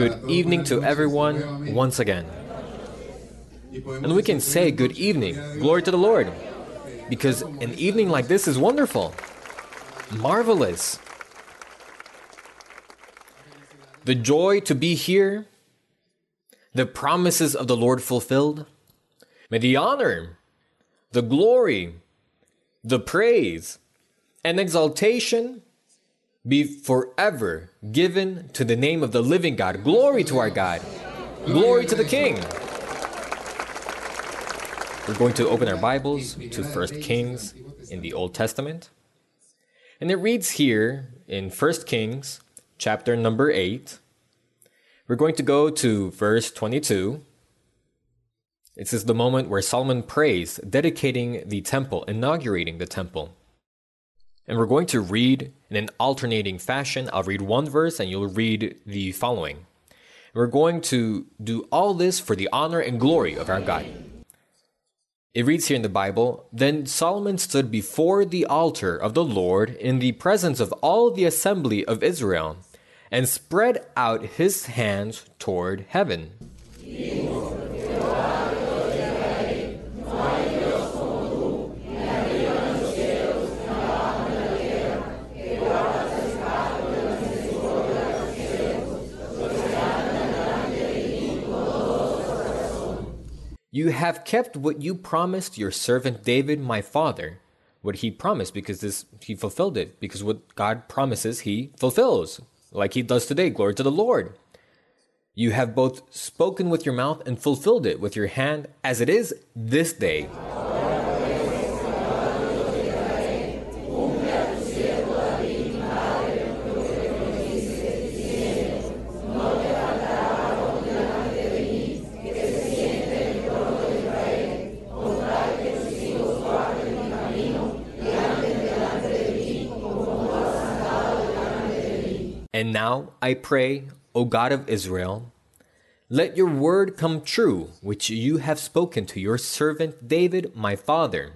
Good evening to everyone once again. And we can say good evening, glory to the Lord, because an evening like this is wonderful, marvelous. The joy to be here, the promises of the Lord fulfilled. May the honor, the glory, the praise, and exaltation be forever given to the name of the living God. Glory to our God. Glory to the King. We're going to open our Bibles to First Kings in the Old Testament. And it reads here in First Kings chapter number 8. We're going to go to verse 22. This is the moment where Solomon prays, dedicating the temple, inaugurating the temple. And we're going to read in an alternating fashion. I'll read one verse and you'll read the following. And We're going to do all this for the honor and glory of our God. It reads here in the Bible Then Solomon stood before the altar of the Lord in the presence of all the assembly of Israel and spread out his hands toward heaven. You have kept what you promised your servant David, my father. What he promised, because this he fulfilled it. Because what God promises, he fulfills, like he does today. Glory to the Lord. You have both spoken with your mouth and fulfilled it with your hand, as it is this day. Now I pray, O God of Israel, let your word come true, which you have spoken to your servant David, my father.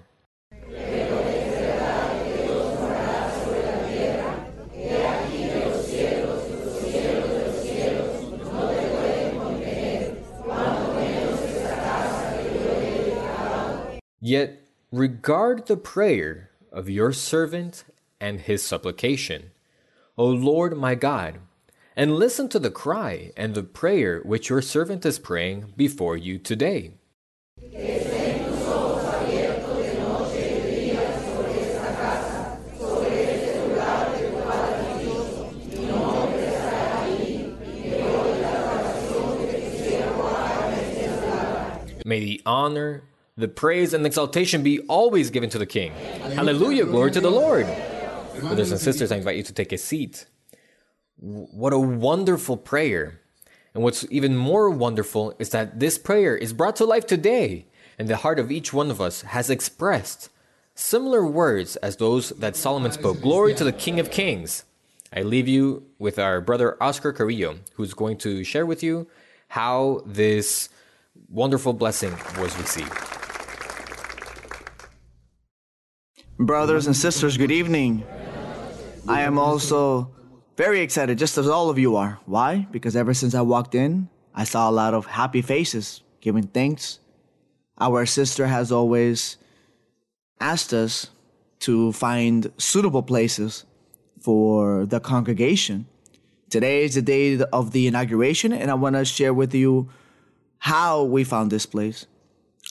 Yet regard the prayer of your servant and his supplication O Lord my God, and listen to the cry and the prayer which your servant is praying before you today. May the honor, the praise, and the exaltation be always given to the King. Hallelujah, glory to the Lord. Brothers and sisters, I invite you to take a seat. What a wonderful prayer. And what's even more wonderful is that this prayer is brought to life today, and the heart of each one of us has expressed similar words as those that Solomon spoke. Glory to the King of Kings. I leave you with our brother Oscar Carrillo, who's going to share with you how this wonderful blessing was received. Brothers and sisters, good evening. I am also very excited, just as all of you are. Why? Because ever since I walked in, I saw a lot of happy faces giving thanks. Our sister has always asked us to find suitable places for the congregation. Today is the day of the inauguration, and I want to share with you how we found this place.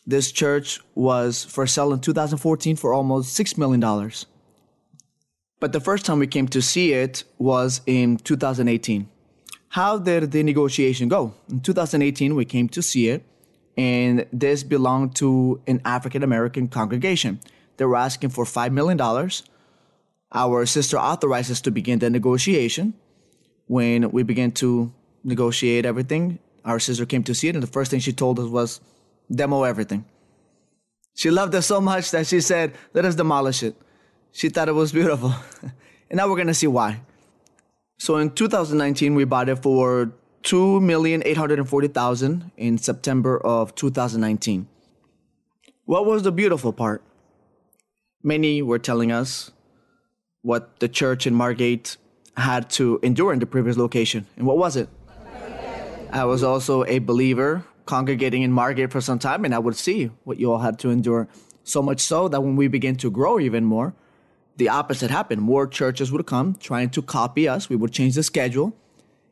This church was for sale in 2014 for almost $6 million. But the first time we came to see it was in 2018. How did the negotiation go? In 2018, we came to see it, and this belonged to an African American congregation. They were asking for $5 million. Our sister authorized us to begin the negotiation. When we began to negotiate everything, our sister came to see it, and the first thing she told us was, demo everything. She loved us so much that she said, let us demolish it. She thought it was beautiful. and now we're going to see why. So in 2019, we bought it for 2,840,000 in September of 2019. What was the beautiful part? Many were telling us what the church in Margate had to endure in the previous location. And what was it? I was also a believer congregating in Margate for some time, and I would see what you all had to endure. So much so that when we began to grow even more, the opposite happened. More churches would come trying to copy us. We would change the schedule,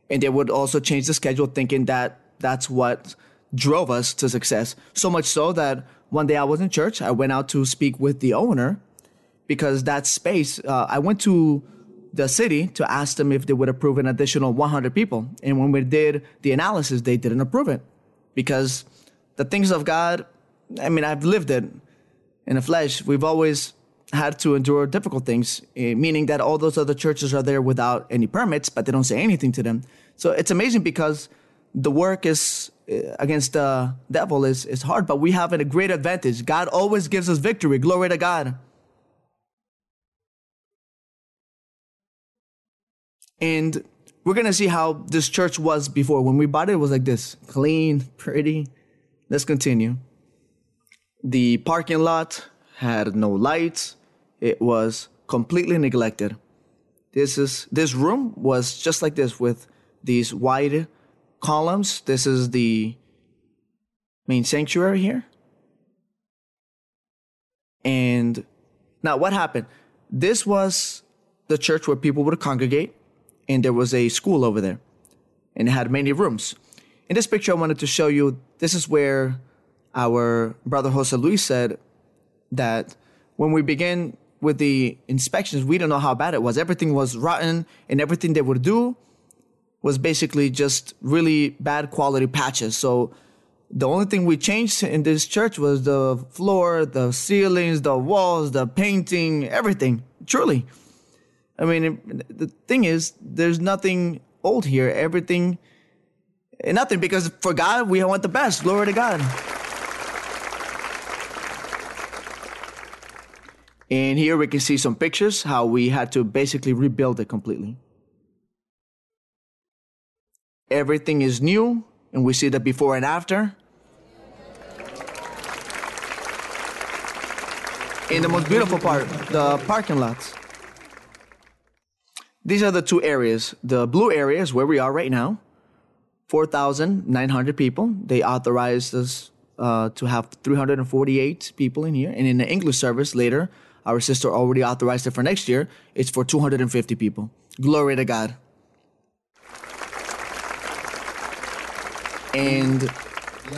and they would also change the schedule thinking that that's what drove us to success. So much so that one day I was in church, I went out to speak with the owner because that space, uh, I went to the city to ask them if they would approve an additional 100 people. And when we did the analysis, they didn't approve it because the things of God, I mean, I've lived it in the flesh. We've always had to endure difficult things, eh, meaning that all those other churches are there without any permits, but they don't say anything to them. So it's amazing because the work is eh, against the devil is, is hard, but we have a great advantage. God always gives us victory. Glory to God. And we're going to see how this church was before. When we bought it, it was like this clean, pretty. Let's continue. The parking lot had no lights, it was completely neglected. This is this room was just like this with these wide columns. This is the main sanctuary here. And now what happened? This was the church where people would congregate and there was a school over there, and it had many rooms. In this picture, I wanted to show you this is where our brother Jose Luis said that when we began with the inspections, we don't know how bad it was. Everything was rotten, and everything they would do was basically just really bad quality patches. So the only thing we changed in this church was the floor, the ceilings, the walls, the painting, everything. Truly. I mean, the thing is, there's nothing old here. Everything, nothing, because for God, we want the best. Glory to God. And here we can see some pictures how we had to basically rebuild it completely. Everything is new, and we see the before and after. And the most beautiful part, the parking lots. These are the two areas. The blue area is where we are right now 4,900 people. They authorized us uh, to have 348 people in here. And in the English service later, our sister already authorized it for next year. It's for 250 people. Glory to God. And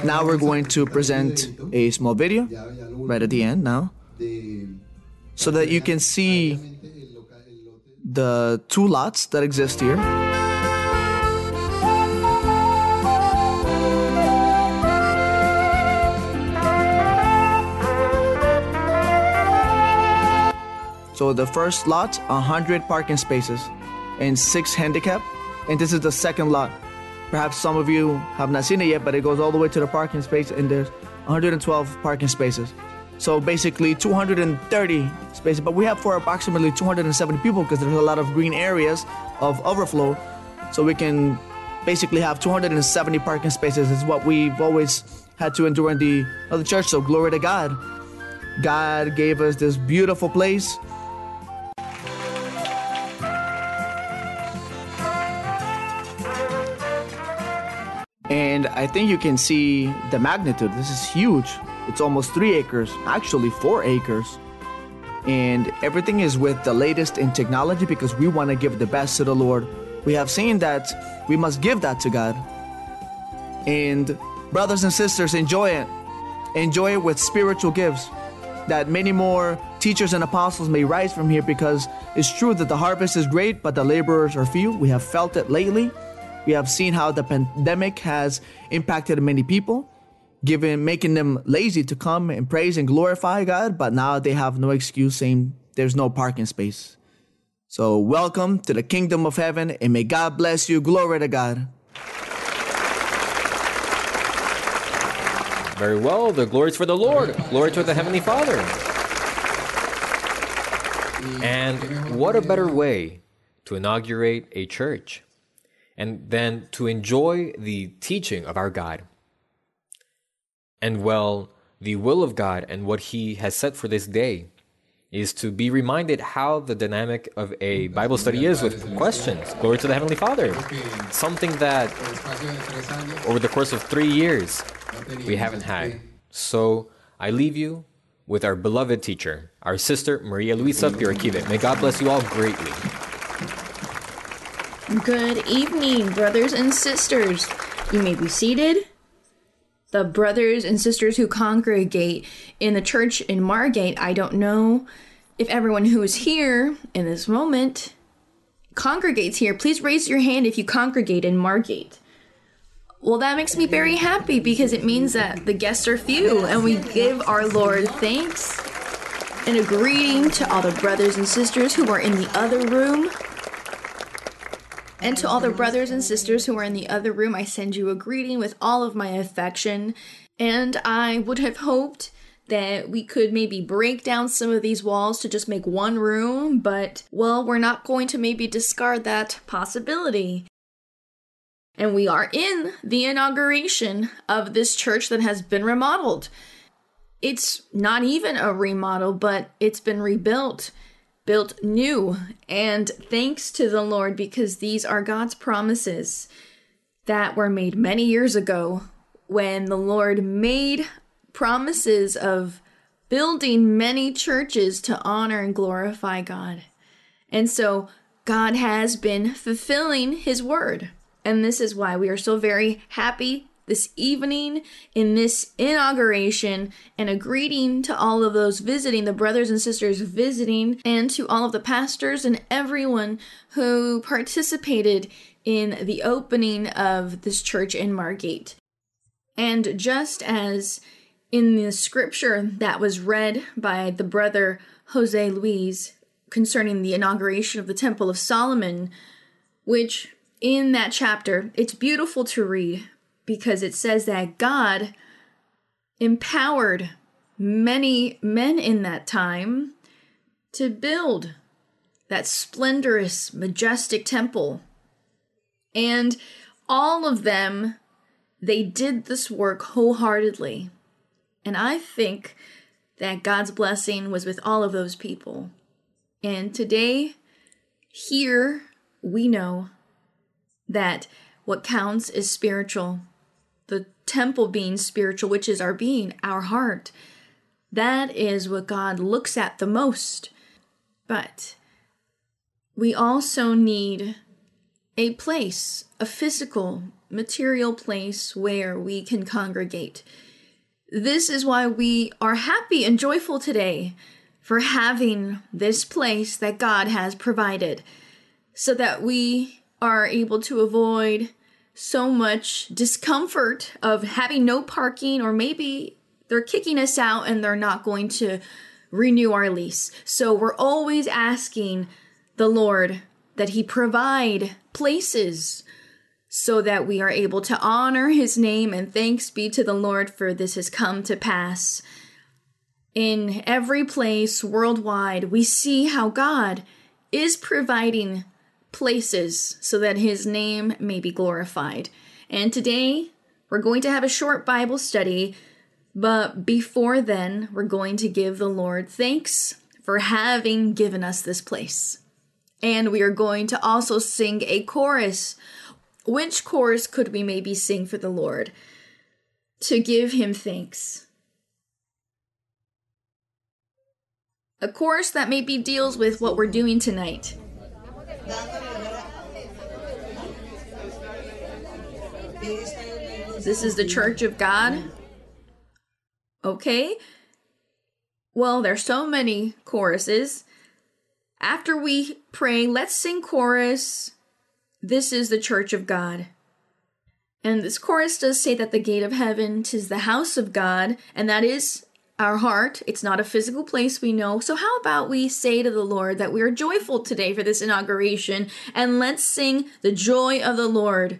now we're going to present a small video right at the end now so that you can see the two lots that exist here. So the first lot, 100 parking spaces and 6 handicap. And this is the second lot. Perhaps some of you have not seen it yet, but it goes all the way to the parking space and there's 112 parking spaces. So basically 230 spaces, but we have for approximately 270 people because there's a lot of green areas of overflow. So we can basically have 270 parking spaces is what we've always had to endure in the other church. So glory to God. God gave us this beautiful place. And I think you can see the magnitude. This is huge. It's almost three acres, actually four acres. And everything is with the latest in technology because we want to give the best to the Lord. We have seen that we must give that to God. And brothers and sisters, enjoy it. Enjoy it with spiritual gifts. That many more teachers and apostles may rise from here because it's true that the harvest is great, but the laborers are few. We have felt it lately. We have seen how the pandemic has impacted many people giving making them lazy to come and praise and glorify God, but now they have no excuse saying there's no parking space. So welcome to the kingdom of heaven and may God bless you. Glory to God. Very well, the glories for the Lord. Glory to the Heavenly Father. And what a better way to inaugurate a church and then to enjoy the teaching of our God and well the will of God and what He has set for this day is to be reminded how the dynamic of a Bible study is with questions. Glory to the Heavenly Father. Something that over the course of three years we haven't had. So I leave you with our beloved teacher, our sister Maria Luisa Piraquive. May God bless you all greatly. Good evening, brothers and sisters. You may be seated. The brothers and sisters who congregate in the church in Margate, I don't know if everyone who is here in this moment congregates here. Please raise your hand if you congregate in Margate. Well, that makes me very happy because it means that the guests are few and we give our Lord thanks and a greeting to all the brothers and sisters who are in the other room. And to all the brothers and sisters who are in the other room, I send you a greeting with all of my affection. And I would have hoped that we could maybe break down some of these walls to just make one room, but well, we're not going to maybe discard that possibility. And we are in the inauguration of this church that has been remodeled. It's not even a remodel, but it's been rebuilt built new. And thanks to the Lord, because these are God's promises that were made many years ago when the Lord made promises of building many churches to honor and glorify God. And so God has been fulfilling his word. And this is why we are so very happy this evening in this inauguration and a greeting to all of those visiting, the brothers and sisters visiting, and to all of the pastors and everyone who participated in the opening of this church in Margate. And just as in the scripture that was read by the brother Jose Luis concerning the inauguration of the Temple of Solomon, which in that chapter, it's beautiful to read because it says that God empowered many men in that time to build that splendorous, majestic temple. And all of them, they did this work wholeheartedly. And I think that God's blessing was with all of those people. And today, here, we know that what counts is spiritual the temple being spiritual, which is our being, our heart. That is what God looks at the most. But we also need a place, a physical, material place where we can congregate. This is why we are happy and joyful today for having this place that God has provided so that we are able to avoid so much discomfort of having no parking, or maybe they're kicking us out and they're not going to renew our lease. So we're always asking the Lord that He provide places so that we are able to honor His name, and thanks be to the Lord for this has come to pass. In every place worldwide, we see how God is providing places so that his name may be glorified. And today, we're going to have a short Bible study, but before then, we're going to give the Lord thanks for having given us this place. And we are going to also sing a chorus. Which chorus could we maybe sing for the Lord to give him thanks? A chorus that maybe deals with what we're doing tonight. This is the Church of God. Okay. Well, there's so many choruses. After we pray, let's sing chorus. This is the Church of God. And this chorus does say that the gate of heaven tis the house of God, and that is our heart. It's not a physical place we know. So, how about we say to the Lord that we are joyful today for this inauguration and let's sing the joy of the Lord.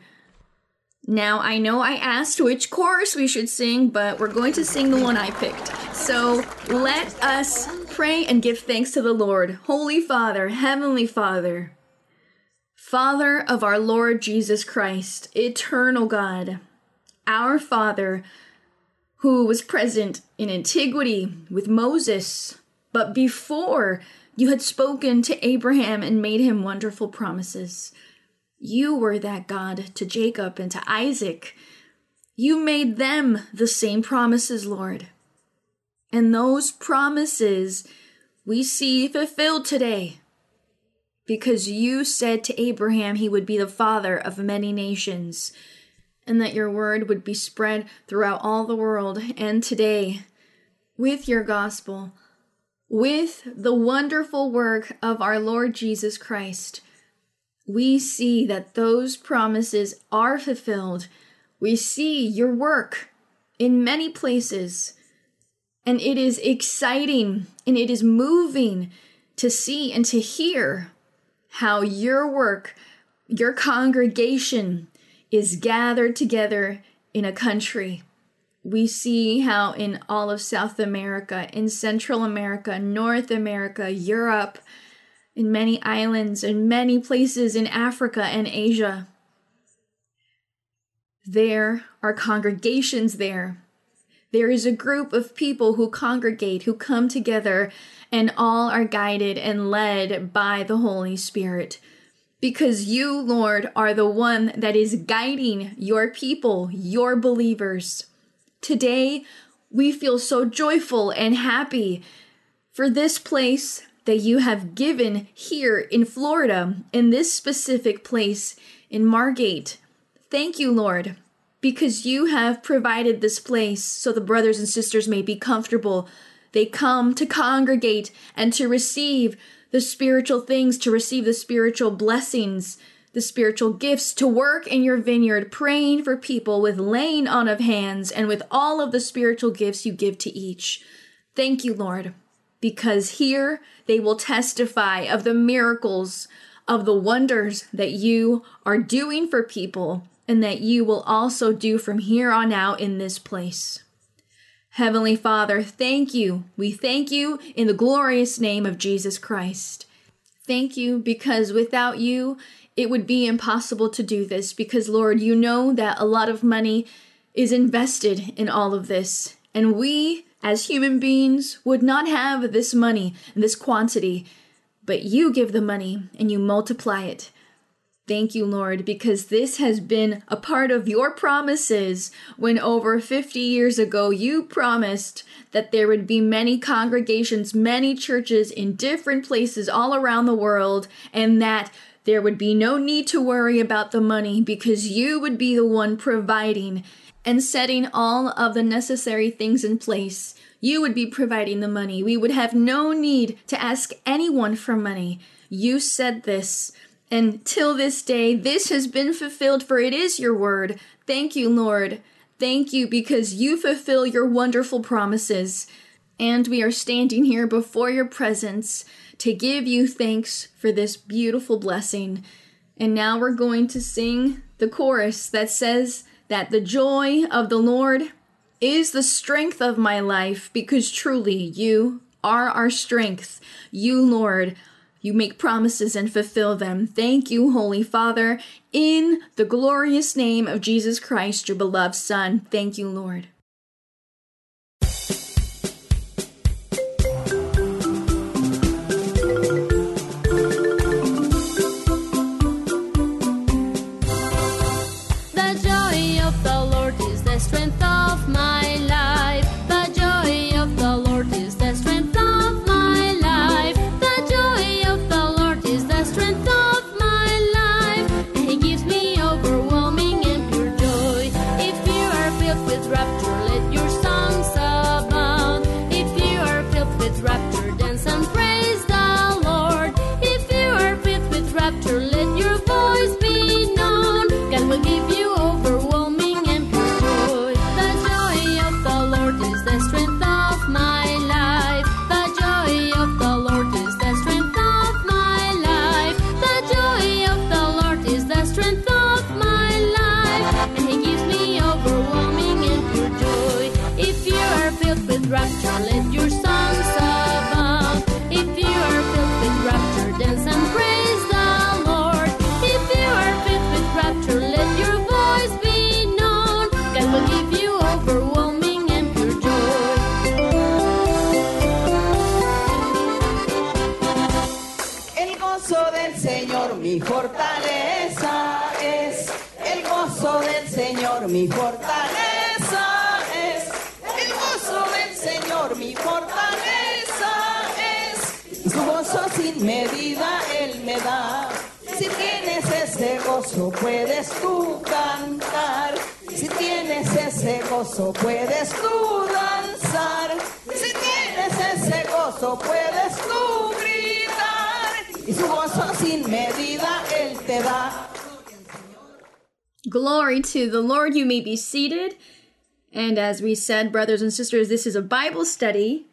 Now, I know I asked which chorus we should sing, but we're going to sing the one I picked. So, let us pray and give thanks to the Lord. Holy Father, Heavenly Father, Father of our Lord Jesus Christ, eternal God, our Father, who was present in antiquity with Moses, But before you had spoken to Abraham and made him wonderful promises, you were that God to Jacob and to Isaac. You made them the same promises, Lord. And those promises we see fulfilled today because you said to Abraham he would be the father of many nations and that your word would be spread throughout all the world. And today, with your gospel, with the wonderful work of our Lord Jesus Christ, we see that those promises are fulfilled. We see your work in many places. And it is exciting and it is moving to see and to hear how your work, your congregation is gathered together in a country. We see how in all of South America, in Central America, North America, Europe, in many islands, in many places in Africa and Asia. There are congregations there. There is a group of people who congregate, who come together, and all are guided and led by the Holy Spirit. Because you, Lord, are the one that is guiding your people, your believers. Today, we feel so joyful and happy for this place that you have given here in Florida, in this specific place in Margate. Thank you, Lord, because you have provided this place so the brothers and sisters may be comfortable. They come to congregate and to receive the spiritual things, to receive the spiritual blessings, the spiritual gifts, to work in your vineyard, praying for people with laying on of hands and with all of the spiritual gifts you give to each. Thank you, Lord because here they will testify of the miracles, of the wonders that you are doing for people, and that you will also do from here on out in this place. Heavenly Father, thank you. We thank you in the glorious name of Jesus Christ. Thank you because without you, it would be impossible to do this because, Lord, you know that a lot of money is invested in all of this. And we as human beings would not have this money and this quantity, but you give the money and you multiply it. Thank you, Lord, because this has been a part of your promises when over 50 years ago you promised that there would be many congregations, many churches in different places all around the world, and that there would be no need to worry about the money because you would be the one providing and setting all of the necessary things in place. You would be providing the money. We would have no need to ask anyone for money. You said this. And till this day, this has been fulfilled, for it is your word. Thank you, Lord. Thank you because you fulfill your wonderful promises. And we are standing here before your presence to give you thanks for this beautiful blessing. And now we're going to sing the chorus that says, that the joy of the Lord is the strength of my life because truly you are our strength. You, Lord, you make promises and fulfill them. Thank you, Holy Father, in the glorious name of Jesus Christ, your beloved Son. Thank you, Lord. Medida Él me da. Si tienes ese gozo, puedes tú cantar. Si tienes ese gozo, puedes tú danzar. Si tienes ese gozo, puedes tú gritar. Y su gozo sin medida Él te da. Glory to the Lord. You may be seated. And as we said, brothers and sisters, this is a Bible study.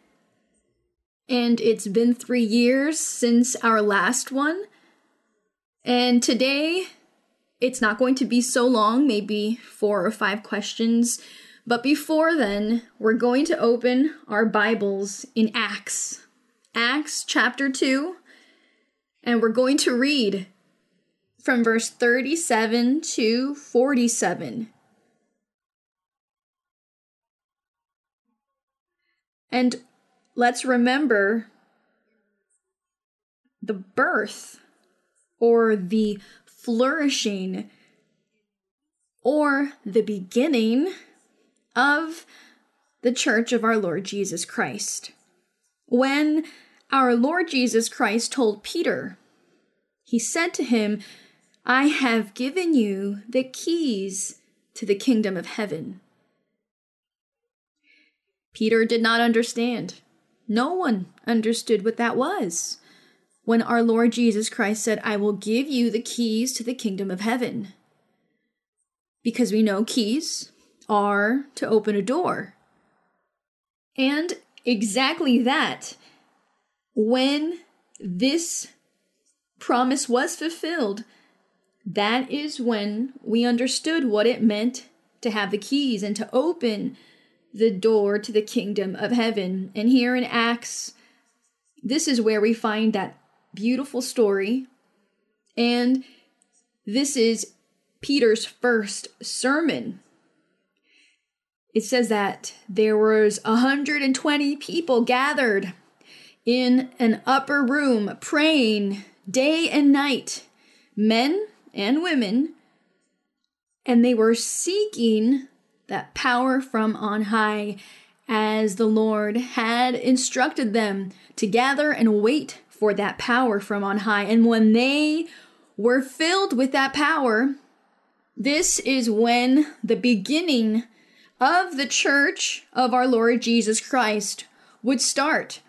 And it's been three years since our last one. And today, it's not going to be so long, maybe four or five questions. But before then, we're going to open our Bibles in Acts, Acts chapter 2, and we're going to read from verse 37 to 47. And let's remember the birth or the flourishing or the beginning of the church of our Lord Jesus Christ. When our Lord Jesus Christ told Peter, he said to him, I have given you the keys to the kingdom of heaven. Peter did not understand. No one understood what that was. When our Lord Jesus Christ said, I will give you the keys to the kingdom of heaven. Because we know keys are to open a door. And exactly that, when this promise was fulfilled, that is when we understood what it meant to have the keys and to open the door to the kingdom of heaven. And here in Acts, this is where we find that beautiful story. And this is Peter's first sermon. It says that there was 120 people gathered in an upper room praying day and night, men and women, and they were seeking that power from on high as the Lord had instructed them to gather and wait for that power from on high. And when they were filled with that power, this is when the beginning of the church of our Lord Jesus Christ would start.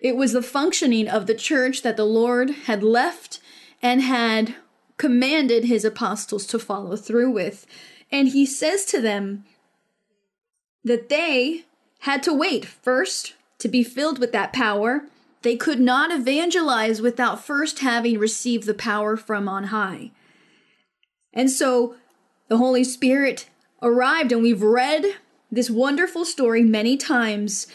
It was the functioning of the church that the Lord had left and had commanded his apostles to follow through with. And he says to them that they had to wait first to be filled with that power. They could not evangelize without first having received the power from on high. And so the Holy Spirit arrived, and we've read this wonderful story many times.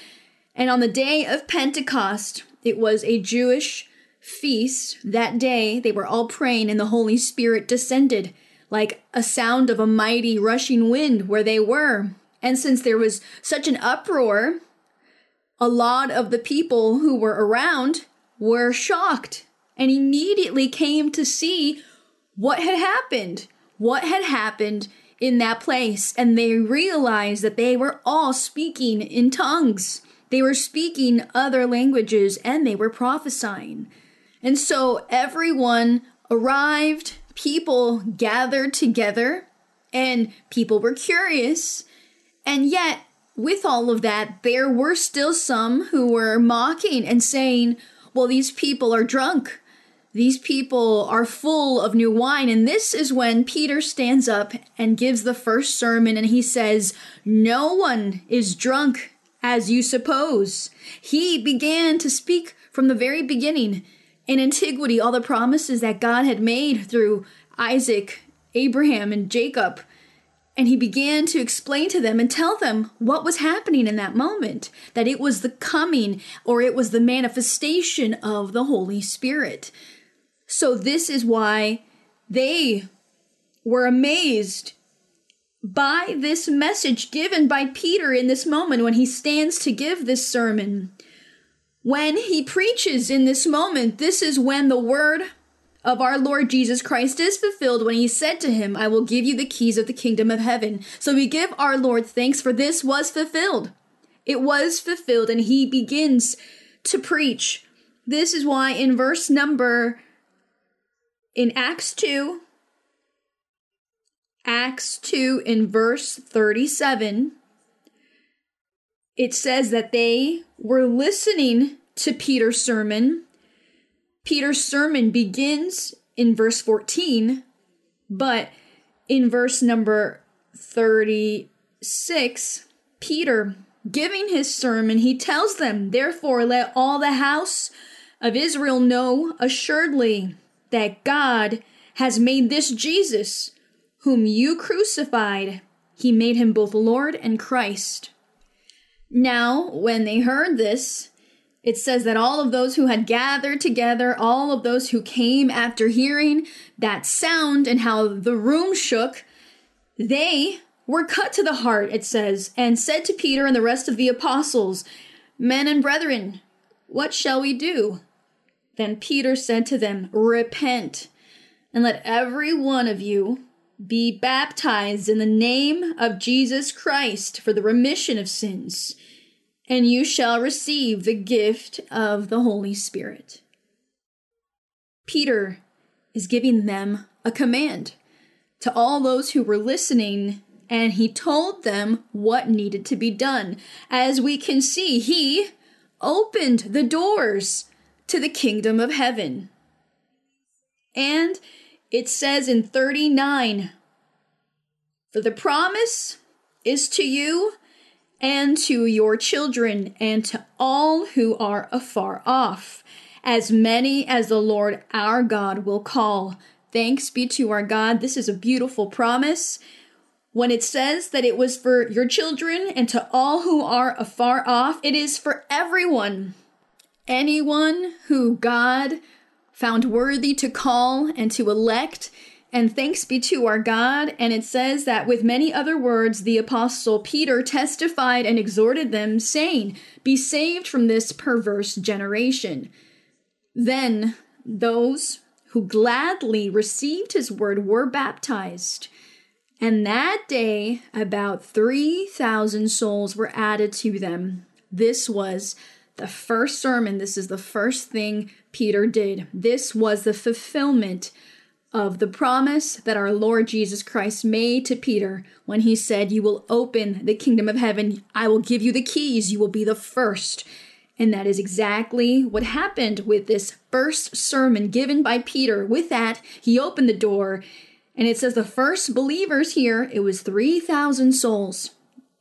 And on the day of Pentecost, it was a Jewish feast. That day, they were all praying, and the Holy Spirit descended like a sound of a mighty rushing wind where they were. And since there was such an uproar, a lot of the people who were around were shocked and immediately came to see what had happened. What had happened in that place. And they realized that they were all speaking in tongues. They were speaking other languages and they were prophesying. And so everyone arrived, people gathered together, and people were curious. And yet, with all of that, there were still some who were mocking and saying, well, these people are drunk. These people are full of new wine. And this is when Peter stands up and gives the first sermon and he says, No one is drunk as you suppose. He began to speak from the very beginning in antiquity all the promises that God had made through Isaac, Abraham, and Jacob. And he began to explain to them and tell them what was happening in that moment that it was the coming or it was the manifestation of the Holy Spirit. So, this is why they were amazed by this message given by Peter in this moment when he stands to give this sermon. When he preaches in this moment, this is when the word of our Lord Jesus Christ is fulfilled when he said to him, I will give you the keys of the kingdom of heaven. So we give our Lord thanks for this was fulfilled. It was fulfilled, and he begins to preach. This is why in verse number in Acts 2, Acts 2 in verse 37, it says that they were listening to Peter's sermon Peter's sermon begins in verse 14, but in verse number 36, Peter, giving his sermon, he tells them, Therefore, let all the house of Israel know assuredly that God has made this Jesus, whom you crucified, he made him both Lord and Christ. Now, when they heard this, it says that all of those who had gathered together, all of those who came after hearing that sound and how the room shook, they were cut to the heart, it says, and said to Peter and the rest of the apostles, Men and brethren, what shall we do? Then Peter said to them, Repent, and let every one of you be baptized in the name of Jesus Christ for the remission of sins and you shall receive the gift of the Holy Spirit. Peter is giving them a command to all those who were listening, and he told them what needed to be done. As we can see, he opened the doors to the kingdom of heaven. And it says in 39 For the promise is to you and to your children, and to all who are afar off, as many as the Lord our God will call. Thanks be to our God. This is a beautiful promise. When it says that it was for your children and to all who are afar off, it is for everyone. Anyone who God found worthy to call and to elect and thanks be to our God. And it says that with many other words, the apostle Peter testified and exhorted them, saying, Be saved from this perverse generation. Then those who gladly received his word were baptized. And that day, about 3,000 souls were added to them. This was the first sermon. This is the first thing Peter did. This was the fulfillment of the promise that our Lord Jesus Christ made to Peter when he said, You will open the kingdom of heaven. I will give you the keys. You will be the first. And that is exactly what happened with this first sermon given by Peter. With that, he opened the door. And it says the first believers here, it was 3,000 souls.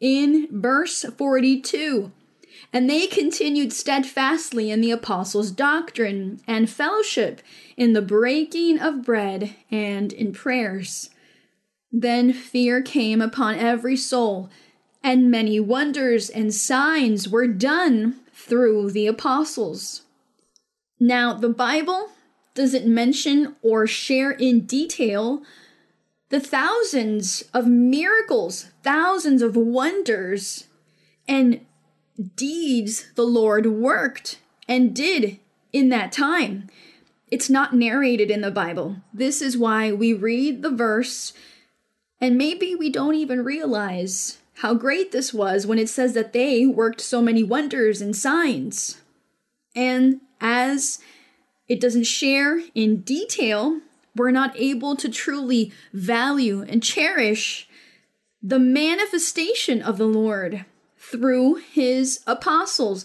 In verse 42, and they continued steadfastly in the apostles' doctrine and fellowship, in the breaking of bread, and in prayers. Then fear came upon every soul, and many wonders and signs were done through the apostles. Now, the Bible doesn't mention or share in detail the thousands of miracles, thousands of wonders, and deeds the Lord worked and did in that time. It's not narrated in the Bible. This is why we read the verse and maybe we don't even realize how great this was when it says that they worked so many wonders and signs. And as it doesn't share in detail, we're not able to truly value and cherish the manifestation of the Lord through his apostles.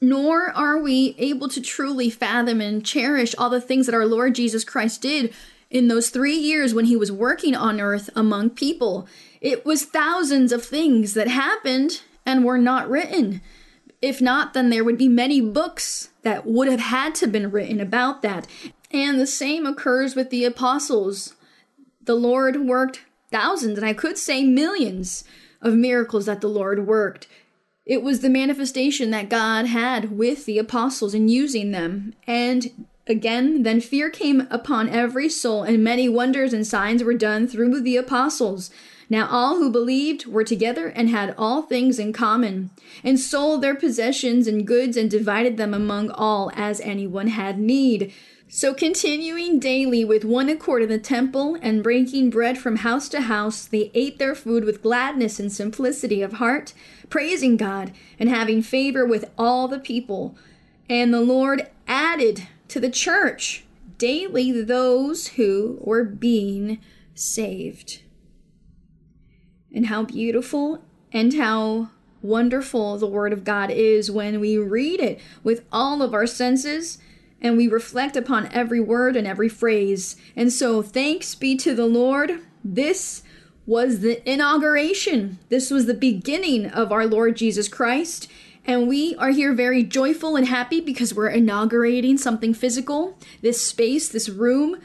Nor are we able to truly fathom and cherish all the things that our Lord Jesus Christ did in those three years when he was working on earth among people. It was thousands of things that happened and were not written. If not, then there would be many books that would have had to been written about that. And the same occurs with the apostles. The Lord worked thousands, and I could say millions of miracles that the Lord worked. It was the manifestation that God had with the apostles in using them. And again, then fear came upon every soul, and many wonders and signs were done through the apostles. Now all who believed were together and had all things in common, and sold their possessions and goods and divided them among all as anyone had need. So, continuing daily with one accord in the temple and breaking bread from house to house, they ate their food with gladness and simplicity of heart, praising God and having favor with all the people. And the Lord added to the church daily those who were being saved. And how beautiful and how wonderful the Word of God is when we read it with all of our senses and we reflect upon every word and every phrase. And so, thanks be to the Lord. This was the inauguration, this was the beginning of our Lord Jesus Christ. And we are here very joyful and happy because we're inaugurating something physical, this space, this room.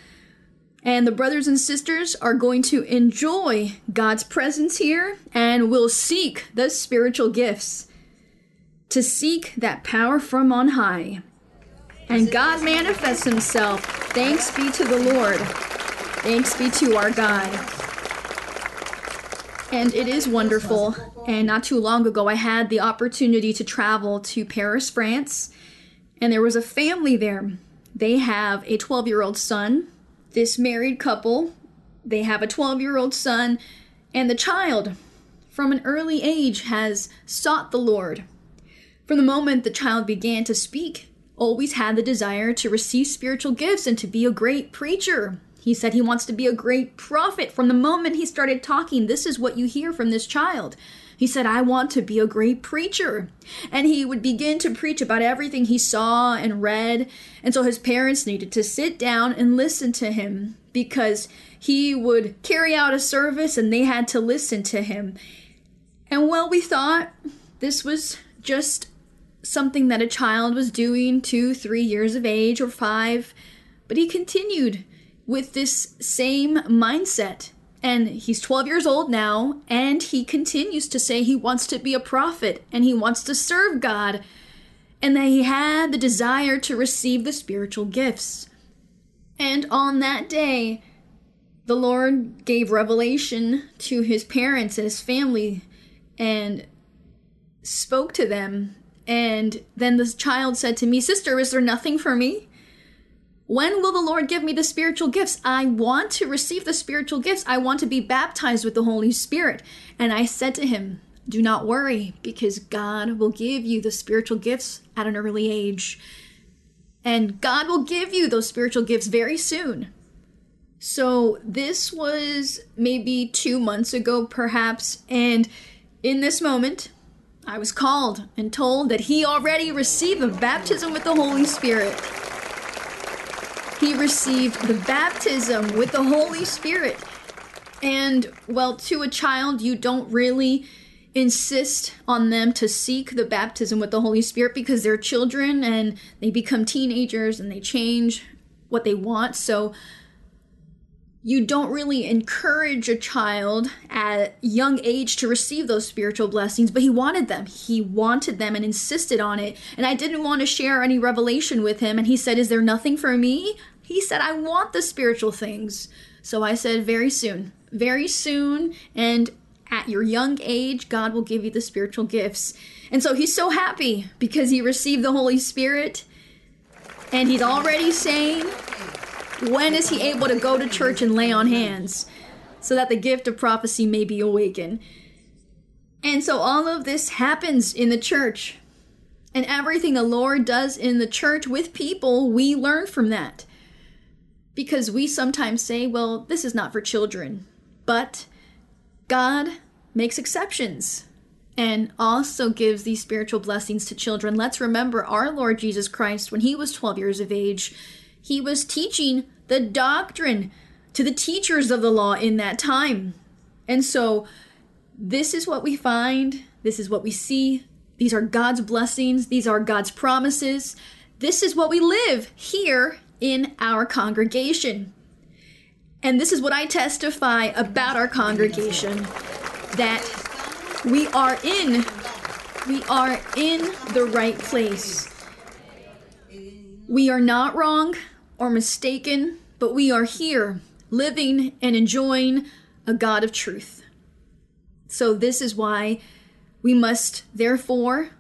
And the brothers and sisters are going to enjoy God's presence here and will seek the spiritual gifts to seek that power from on high. And God manifests himself. Thanks be to the Lord. Thanks be to our God. And it is wonderful. And not too long ago, I had the opportunity to travel to Paris, France. And there was a family there. They have a 12 year old son. This married couple, they have a 12 year old son. And the child, from an early age, has sought the Lord. From the moment the child began to speak, always had the desire to receive spiritual gifts and to be a great preacher. He said he wants to be a great prophet. From the moment he started talking, this is what you hear from this child. He said, I want to be a great preacher. And he would begin to preach about everything he saw and read. And so his parents needed to sit down and listen to him because he would carry out a service and they had to listen to him. And well, we thought this was just something that a child was doing two, three years of age, or five. But he continued with this same mindset. And he's 12 years old now, and he continues to say he wants to be a prophet and he wants to serve God, and that he had the desire to receive the spiritual gifts. And on that day, the Lord gave revelation to his parents and his family and spoke to them and then the child said to me, Sister, is there nothing for me? When will the Lord give me the spiritual gifts? I want to receive the spiritual gifts. I want to be baptized with the Holy Spirit. And I said to him, Do not worry, because God will give you the spiritual gifts at an early age. And God will give you those spiritual gifts very soon. So this was maybe two months ago, perhaps. And in this moment, I was called and told that he already received the baptism with the Holy Spirit. He received the baptism with the Holy Spirit. And, well, to a child, you don't really insist on them to seek the baptism with the Holy Spirit because they're children and they become teenagers and they change what they want. So, you don't really encourage a child at young age to receive those spiritual blessings but he wanted them. He wanted them and insisted on it. And i didn't want to share any revelation with him. And he said is there nothing for me? He said i want the spiritual things. So i said very soon very soon. And at your young age god will give you the spiritual gifts. And so he's so happy because he received the holy spirit. And he's already saying when is he able to go to church and lay on hands so that the gift of prophecy may be awakened? And so all of this happens in the church. And everything the Lord does in the church with people, we learn from that. Because we sometimes say, well, this is not for children. But God makes exceptions and also gives these spiritual blessings to children. Let's remember our Lord Jesus Christ, when he was 12 years of age, he was teaching the doctrine to the teachers of the law in that time. And so, this is what we find, this is what we see. These are God's blessings, these are God's promises. This is what we live here in our congregation. And this is what I testify about our congregation that we are in we are in the right place. We are not wrong or mistaken, but we are here living and enjoying a God of truth. So, this is why we must therefore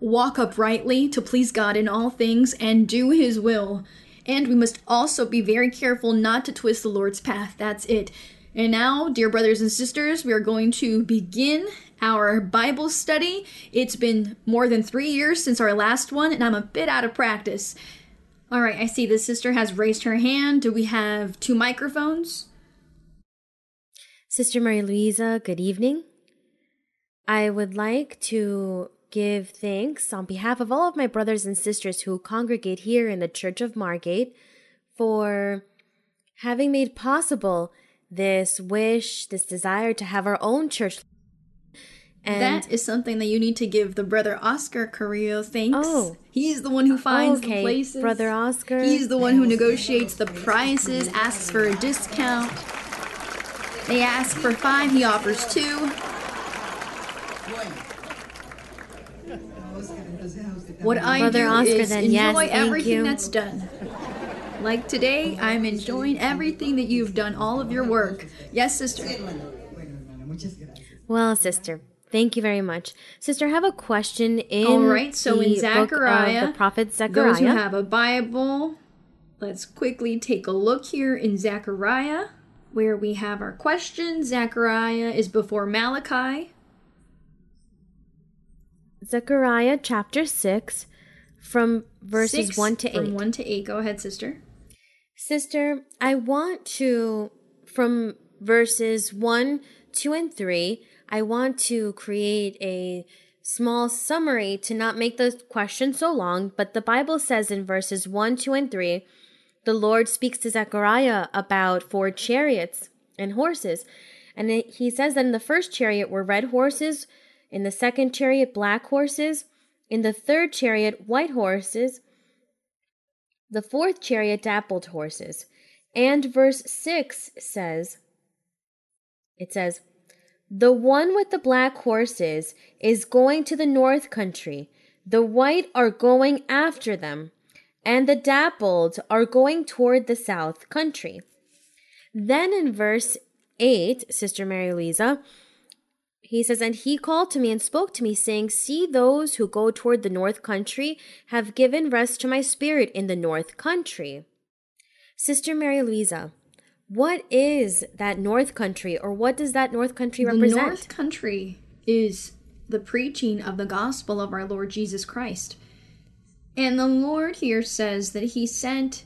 walk uprightly to please God in all things and do His will. And we must also be very careful not to twist the Lord's path. That's it. And now, dear brothers and sisters, we are going to begin our Bible study. It's been more than three years since our last one, and I'm a bit out of practice. All right, I see the sister has raised her hand. Do we have two microphones? Sister Mary Louisa, good evening. I would like to give thanks on behalf of all of my brothers and sisters who congregate here in the Church of Margate for having made possible this wish, this desire to have our own church. And that is something that you need to give the brother Oscar Carrillo thanks. Oh, he's the one who finds okay. the places. Brother Oscar. He's the one who negotiates the prices, asks for a discount. They ask for five, he offers two. What I Brother do Oscar, is then, enjoy yes, everything you. that's done. Like today, I'm enjoying everything that you've done, all of your work. Yes, sister. Well, sister, thank you very much, sister. I have a question in all right. So in Zechariah, the prophet Zechariah, those who have a Bible, let's quickly take a look here in Zechariah, where we have our question. Zechariah is before Malachi. Zechariah chapter 6 from verses Six 1 to 8. From 1 to 8. Go ahead, sister. Sister, I want to, from verses 1, 2, and 3, I want to create a small summary to not make the question so long, but the Bible says in verses 1, 2, and 3, the Lord speaks to Zechariah about four chariots and horses. And it, he says that in the first chariot were red horses, in the second chariot, black horses, in the third chariot, white horses, the fourth chariot, dappled horses. And verse 6 says, it says, The one with the black horses is going to the north country, the white are going after them, and the dappled are going toward the south country. Then in verse 8, Sister Mary Louisa, he says, And he called to me and spoke to me, saying, See, those who go toward the north country have given rest to my spirit in the north country. Sister Mary Louisa, what is that north country, or what does that north country represent? The north country is the preaching of the gospel of our Lord Jesus Christ. And the Lord here says that he sent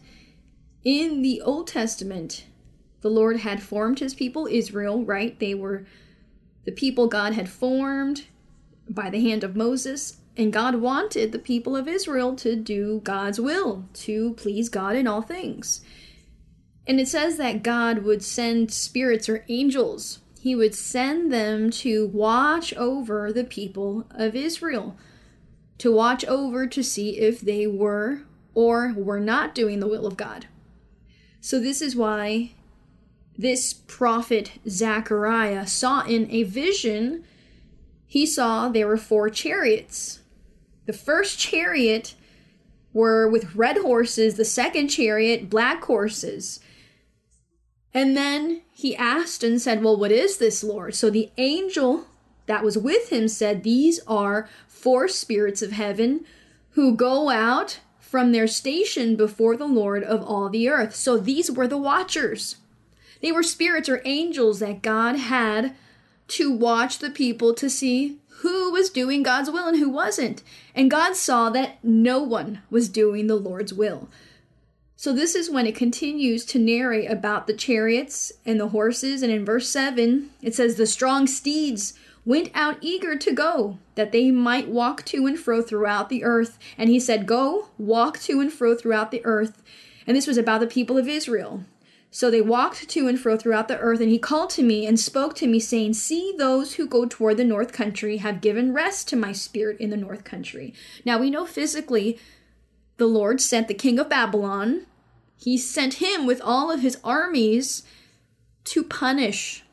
in the Old Testament, the Lord had formed his people Israel, right? They were the people God had formed by the hand of Moses, and God wanted the people of Israel to do God's will, to please God in all things. And it says that God would send spirits or angels. He would send them to watch over the people of Israel, to watch over to see if they were or were not doing the will of God. So, this is why this prophet Zechariah saw in a vision, he saw there were four chariots. The first chariot were with red horses, the second chariot, black horses. And then he asked and said, Well, what is this, Lord? So the angel that was with him said, These are four spirits of heaven who go out from their station before the Lord of all the earth. So these were the watchers. They were spirits or angels that God had to watch the people to see who was doing God's will and who wasn't. And God saw that no one was doing the Lord's will. So this is when it continues to narrate about the chariots and the horses. And in verse 7, it says, The strong steeds went out eager to go, that they might walk to and fro throughout the earth. And he said, Go, walk to and fro throughout the earth. And this was about the people of Israel. So they walked to and fro throughout the earth, and he called to me and spoke to me, saying, See, those who go toward the north country have given rest to my spirit in the north country. Now we know physically the Lord sent the king of Babylon, he sent him with all of his armies to punish,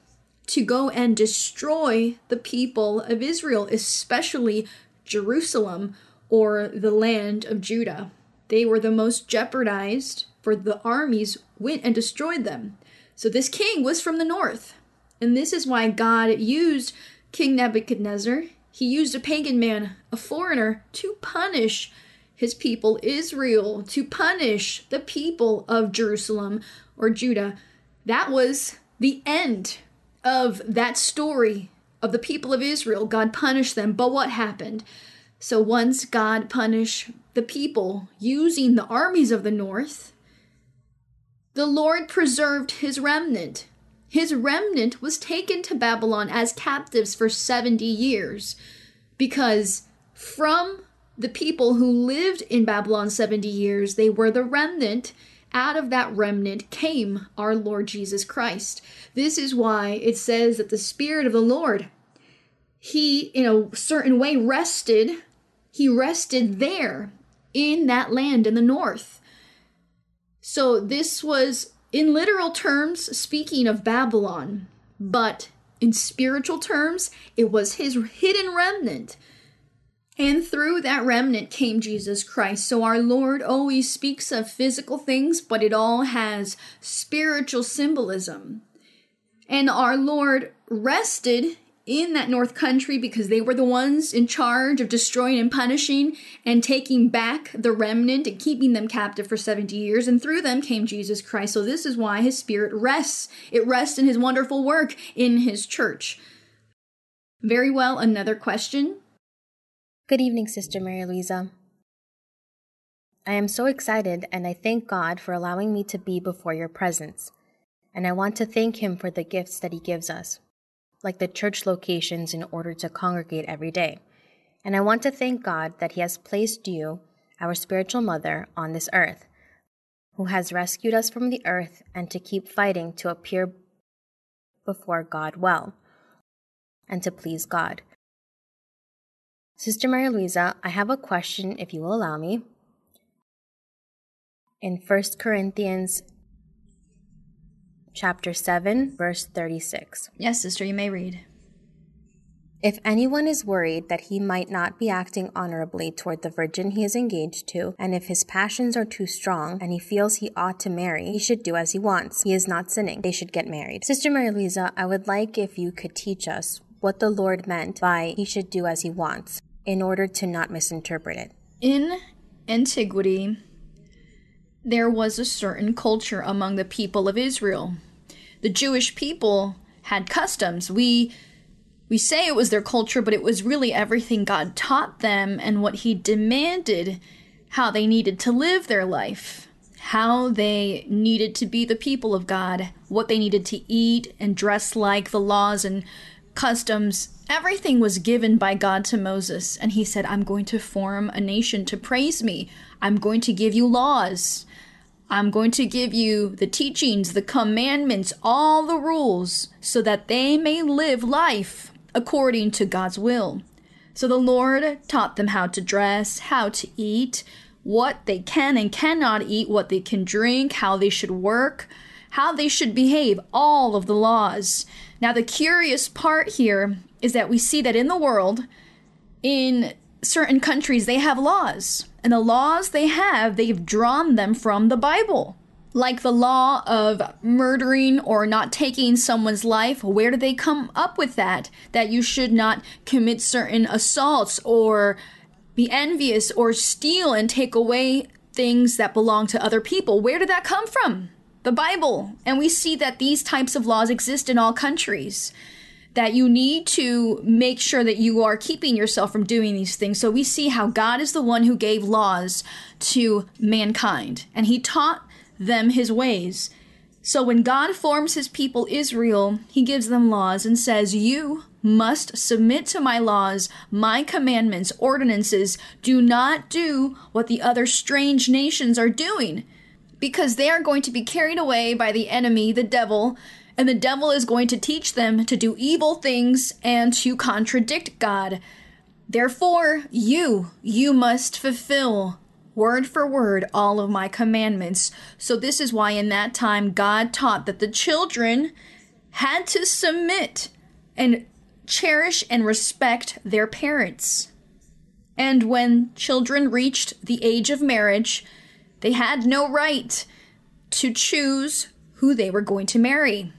to go and destroy the people of Israel, especially Jerusalem or the land of Judah. They were the most jeopardized for the armies went and destroyed them. So this king was from the north. And this is why God used King Nebuchadnezzar. He used a pagan man, a foreigner, to punish his people Israel, to punish the people of Jerusalem or Judah. That was the end of that story of the people of Israel. God punished them. But what happened? So once God punished the people using the armies of the north, the Lord preserved his remnant. His remnant was taken to Babylon as captives for 70 years because from the people who lived in Babylon 70 years, they were the remnant. Out of that remnant came our Lord Jesus Christ. This is why it says that the Spirit of the Lord, He, in a certain way, rested. He rested there in that land in the north. So this was, in literal terms, speaking of Babylon, but in spiritual terms, it was his hidden remnant. And through that remnant came Jesus Christ. So our Lord always speaks of physical things, but it all has spiritual symbolism. And our Lord rested in that North Country because they were the ones in charge of destroying and punishing and taking back the remnant and keeping them captive for 70 years. And through them came Jesus Christ. So this is why his spirit rests. It rests in his wonderful work in his church. Very well, another question. Good evening, Sister Mary Louisa. I am so excited and I thank God for allowing me to be before your presence. And I want to thank Him for the gifts that He gives us like the church locations in order to congregate every day. And I want to thank God that He has placed you, our spiritual mother, on this earth, who has rescued us from the earth and to keep fighting to appear before God well and to please God. Sister Maria Luisa, I have a question if you will allow me. In 1 Corinthians chapter 7, verse 36. Yes, sister, you may read. If anyone is worried that he might not be acting honorably toward the virgin he is engaged to, and if his passions are too strong and he feels he ought to marry, he should do as he wants. He is not sinning. They should get married. Sister Mary Louisa, I would like if you could teach us what the Lord meant by he should do as he wants in order to not misinterpret it. In antiquity, there was a certain culture among the people of Israel. The Jewish people had customs. We we say it was their culture, but it was really everything God taught them and what he demanded how they needed to live their life, how they needed to be the people of God, what they needed to eat and dress like, the laws and customs. Everything was given by God to Moses, and he said, I'm going to form a nation to praise me. I'm going to give you laws. I'm going to give you the teachings, the commandments, all the rules, so that they may live life according to God's will. So the Lord taught them how to dress, how to eat, what they can and cannot eat, what they can drink, how they should work, how they should behave, all of the laws. Now, the curious part here is that we see that in the world, in certain countries, they have laws. And the laws they have, they've drawn them from the Bible. Like the law of murdering or not taking someone's life, where do they come up with that? That you should not commit certain assaults or be envious or steal and take away things that belong to other people. Where did that come from? The Bible. And we see that these types of laws exist in all countries that you need to make sure that you are keeping yourself from doing these things. So we see how God is the one who gave laws to mankind, and He taught them His ways. So when God forms His people Israel, He gives them laws and says, You must submit to my laws, my commandments, ordinances. Do not do what the other strange nations are doing, because they are going to be carried away by the enemy, the devil, and the devil is going to teach them to do evil things and to contradict God. Therefore, you, you must fulfill word for word all of my commandments. So, this is why in that time God taught that the children had to submit and cherish and respect their parents. And when children reached the age of marriage, they had no right to choose who they were going to marry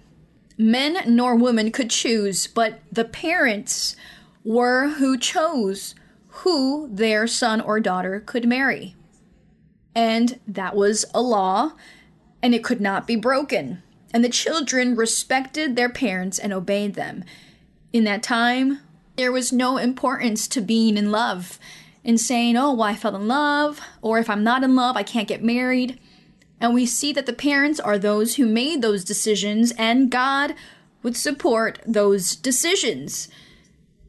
men nor women could choose, but the parents were who chose who their son or daughter could marry. And that was a law, and it could not be broken. And the children respected their parents and obeyed them. In that time, there was no importance to being in love and saying, oh, well, I fell in love, or if I'm not in love, I can't get married. And we see that the parents are those who made those decisions, and God would support those decisions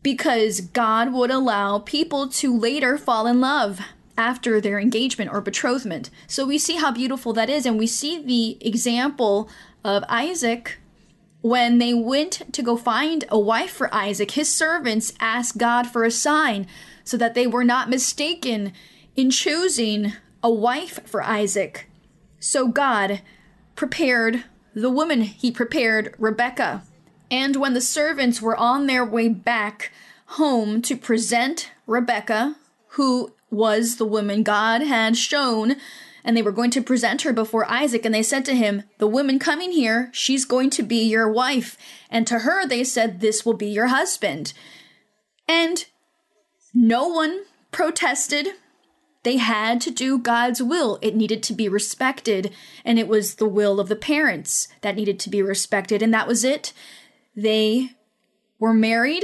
because God would allow people to later fall in love after their engagement or betrothment. So we see how beautiful that is, and we see the example of Isaac when they went to go find a wife for Isaac. His servants asked God for a sign so that they were not mistaken in choosing a wife for Isaac. So God prepared the woman, he prepared Rebecca. And when the servants were on their way back home to present Rebecca, who was the woman God had shown, and they were going to present her before Isaac, and they said to him, The woman coming here, she's going to be your wife. And to her they said, This will be your husband. And no one protested. They had to do God's will. It needed to be respected, and it was the will of the parents that needed to be respected, and that was it. They were married.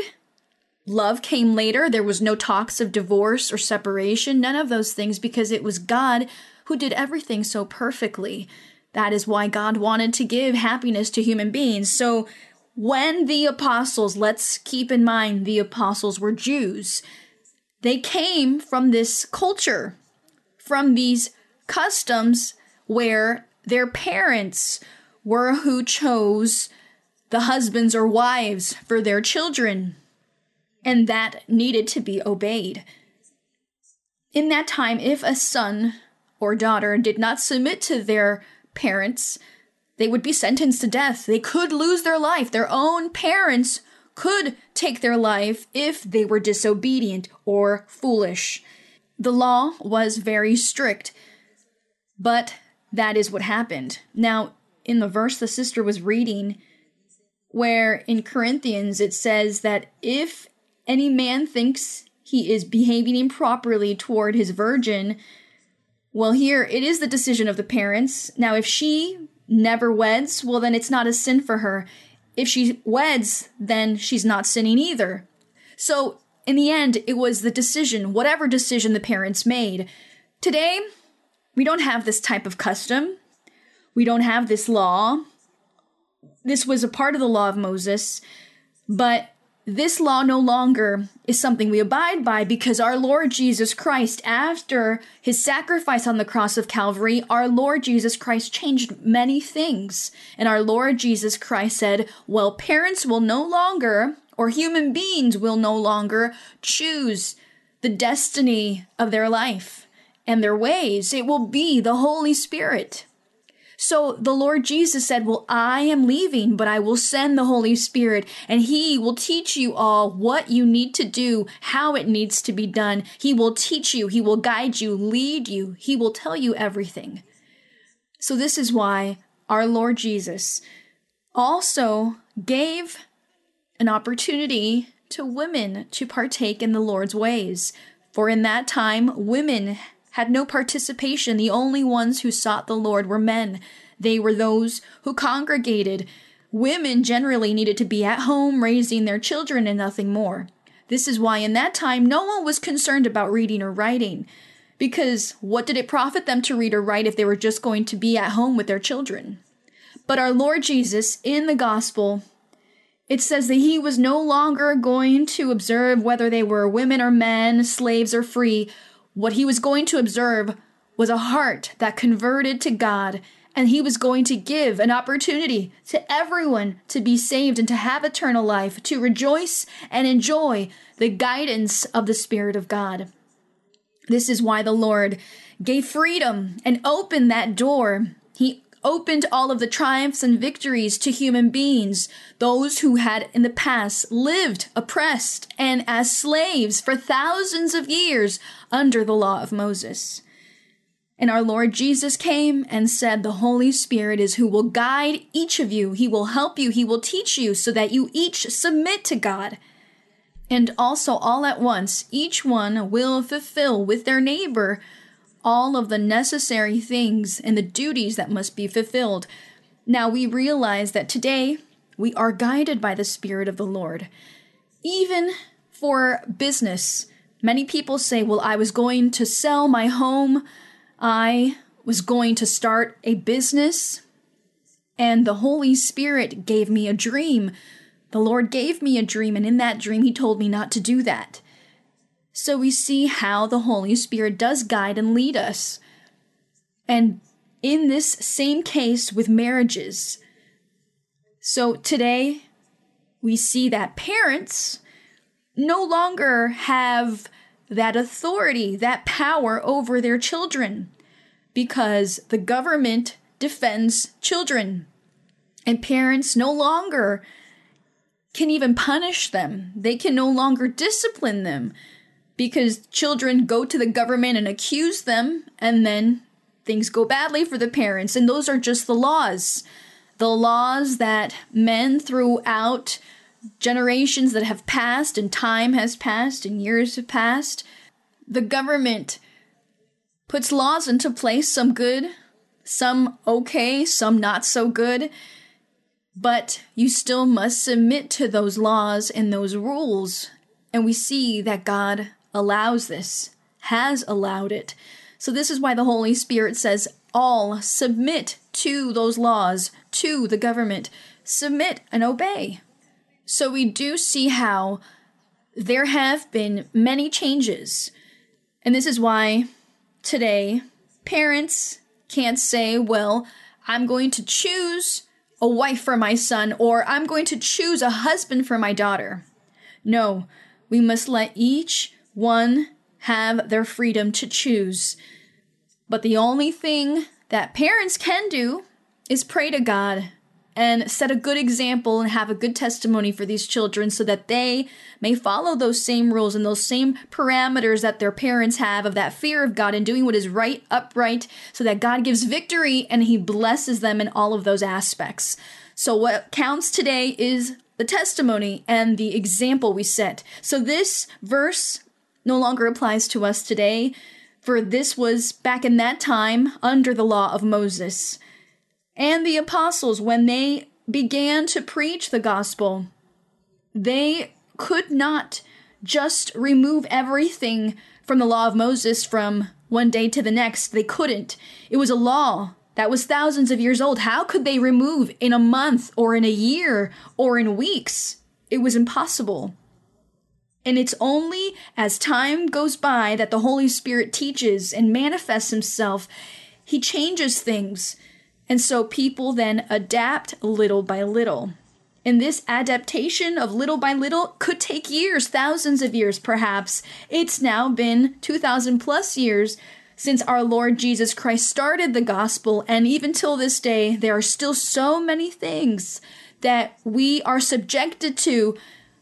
Love came later. There was no talks of divorce or separation, none of those things, because it was God who did everything so perfectly. That is why God wanted to give happiness to human beings. So, when the apostles, let's keep in mind the apostles were Jews, they came from this culture, from these customs where their parents were who chose the husbands or wives for their children, and that needed to be obeyed. In that time, if a son or daughter did not submit to their parents, they would be sentenced to death. They could lose their life. Their own parents could take their life if they were disobedient or foolish. The law was very strict, but that is what happened. Now, in the verse the sister was reading, where in Corinthians it says that if any man thinks he is behaving improperly toward his virgin, well, here it is the decision of the parents. Now, if she never weds, well, then it's not a sin for her. If she weds, then she's not sinning either. So, in the end, it was the decision, whatever decision the parents made. Today, we don't have this type of custom. We don't have this law. This was a part of the law of Moses, but this law no longer is something we abide by because our Lord Jesus Christ, after his sacrifice on the cross of Calvary, our Lord Jesus Christ changed many things. And our Lord Jesus Christ said, Well, parents will no longer, or human beings will no longer choose the destiny of their life and their ways. It will be the Holy Spirit. So the Lord Jesus said, Well, I am leaving, but I will send the Holy Spirit, and He will teach you all what you need to do, how it needs to be done. He will teach you, He will guide you, lead you, He will tell you everything. So this is why our Lord Jesus also gave an opportunity to women to partake in the Lord's ways. For in that time, women had no participation. The only ones who sought the Lord were men. They were those who congregated. Women generally needed to be at home raising their children and nothing more. This is why in that time no one was concerned about reading or writing. Because what did it profit them to read or write if they were just going to be at home with their children? But our Lord Jesus, in the gospel, it says that he was no longer going to observe whether they were women or men, slaves or free, what he was going to observe was a heart that converted to God, and he was going to give an opportunity to everyone to be saved and to have eternal life, to rejoice and enjoy the guidance of the Spirit of God. This is why the Lord gave freedom and opened that door. Opened all of the triumphs and victories to human beings, those who had in the past lived oppressed and as slaves for thousands of years under the law of Moses. And our Lord Jesus came and said, The Holy Spirit is who will guide each of you. He will help you. He will teach you so that you each submit to God. And also, all at once, each one will fulfill with their neighbor all of the necessary things and the duties that must be fulfilled. Now, we realize that today we are guided by the Spirit of the Lord. Even for business, many people say, Well, I was going to sell my home, I was going to start a business, and the Holy Spirit gave me a dream. The Lord gave me a dream, and in that dream, He told me not to do that. So we see how the Holy Spirit does guide and lead us. And in this same case with marriages, so today we see that parents no longer have that authority, that power over their children because the government defends children. And parents no longer can even punish them. They can no longer discipline them because children go to the government and accuse them, and then things go badly for the parents. And those are just the laws. The laws that men throughout generations that have passed and time has passed and years have passed, the government puts laws into place, some good, some okay, some not so good. But you still must submit to those laws and those rules. And we see that God allows this, has allowed it. So, this is why the Holy Spirit says, all submit to those laws, to the government, submit and obey. So, we do see how there have been many changes. And this is why today parents can't say, well, I'm going to choose a wife for my son or I'm going to choose a husband for my daughter. No, we must let each one have their freedom to choose. But the only thing that parents can do is pray to God and set a good example and have a good testimony for these children so that they may follow those same rules and those same parameters that their parents have of that fear of God and doing what is right, upright, so that God gives victory and He blesses them in all of those aspects. So, what counts today is the testimony and the example we set. So, this verse no longer applies to us today, for this was back in that time under the law of Moses. And the apostles, when they began to preach the gospel, they could not just remove everything from the law of Moses from one day to the next. They couldn't. It was a law that was thousands of years old. How could they remove in a month or in a year or in weeks? It was impossible. And it's only as time goes by that the Holy Spirit teaches and manifests Himself. He changes things. And so people then adapt little by little. And this adaptation of little by little could take years, thousands of years perhaps. It's now been 2,000 plus years since our Lord Jesus Christ started the gospel, and even till this day, there are still so many things that we are subjected to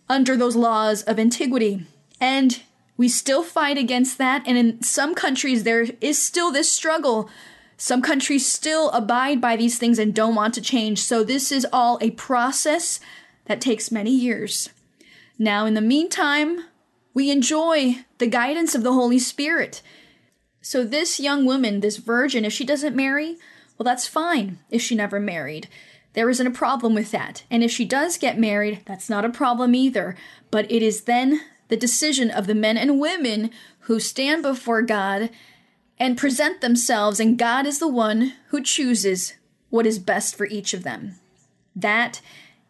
under those laws of antiquity. And we still fight against that. And in some countries, there is still this struggle. Some countries still abide by these things and don't want to change. So, this is all a process that takes many years. Now, in the meantime, we enjoy the guidance of the Holy Spirit. So, this young woman, this virgin, if she doesn't marry, well, that's fine if she never married. There isn't a problem with that. And if she does get married, that's not a problem either. But it is then the decision of the men and women who stand before God and present themselves, and God is the one who chooses what is best for each of them. That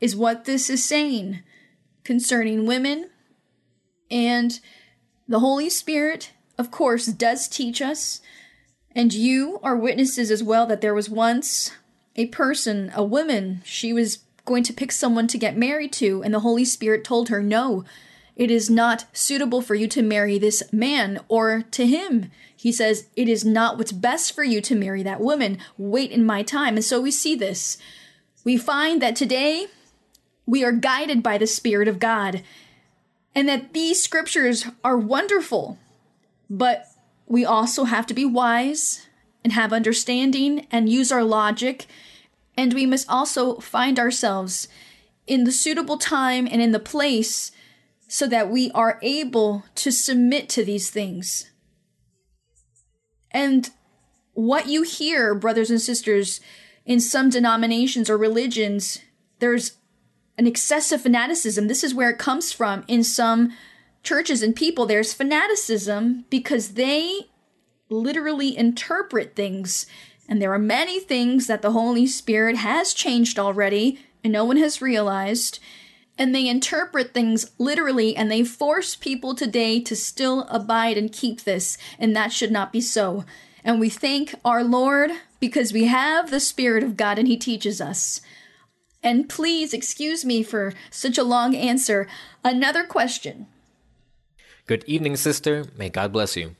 is what this is saying concerning women. And the Holy Spirit, of course, does teach us. And you are witnesses as well that there was once a person, a woman, she was going to pick someone to get married to, and the Holy Spirit told her, No, it is not suitable for you to marry this man or to him. He says, It is not what's best for you to marry that woman. Wait in my time. And so we see this. We find that today we are guided by the Spirit of God, and that these scriptures are wonderful, but we also have to be wise and have understanding and use our logic and we must also find ourselves in the suitable time and in the place so that we are able to submit to these things. And what you hear, brothers and sisters, in some denominations or religions, there's an excessive fanaticism. This is where it comes from in some churches and people. There's fanaticism because they literally interpret things. And there are many things that the Holy Spirit has changed already, and no one has realized. And they interpret things literally, and they force people today to still abide and keep this. And that should not be so. And we thank our Lord because we have the Spirit of God and He teaches us. And please excuse me for such a long answer. Another question. Good evening, sister. May God bless you.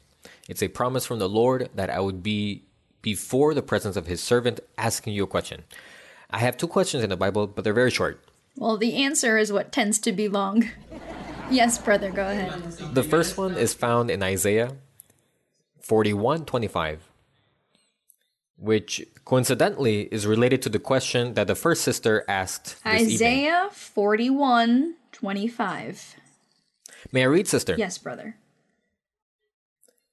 It's a promise from the Lord that I would be before the presence of his servant asking you a question. I have two questions in the Bible, but they're very short. Well, the answer is what tends to be long. yes, brother, go ahead. The first one is found in Isaiah 41:25, which coincidentally is related to the question that the first sister asked this evening. Isaiah 41 25. May I read, sister? Yes, brother.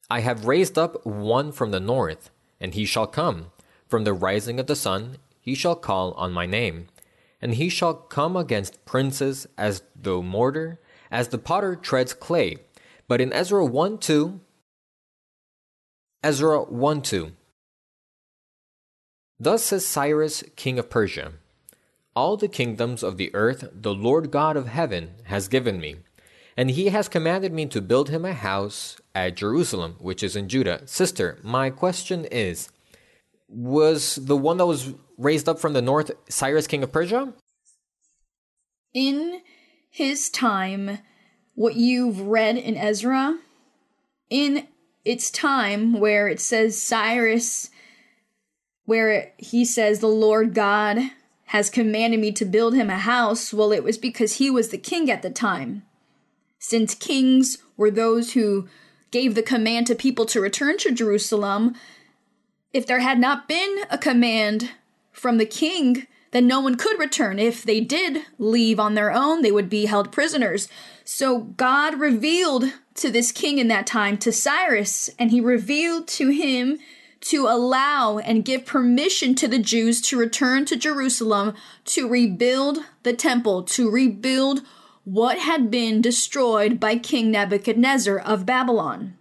I have raised up one from the north, and he shall come. From the rising of the sun, he shall call on my name. And he shall come against princes as though mortar, as the potter treads clay. But in Ezra 1 2, Ezra 1 2. Thus says Cyrus, king of Persia All the kingdoms of the earth the Lord God of heaven has given me, and he has commanded me to build him a house at Jerusalem, which is in Judah. Sister, my question is Was the one that was raised up from the north Cyrus, king of Persia? In his time, what you've read in Ezra, in its time where it says Cyrus, where he says the Lord God has commanded me to build him a house, well, it was because he was the king at the time. Since kings were those who gave the command to people to return to Jerusalem, if there had not been a command from the king, then no one could return. If they did leave on their own, they would be held prisoners. So God revealed to this king in that time, to Cyrus, and he revealed to him to allow and give permission to the Jews to return to Jerusalem to rebuild the temple, to rebuild what had been destroyed by King Nebuchadnezzar of Babylon.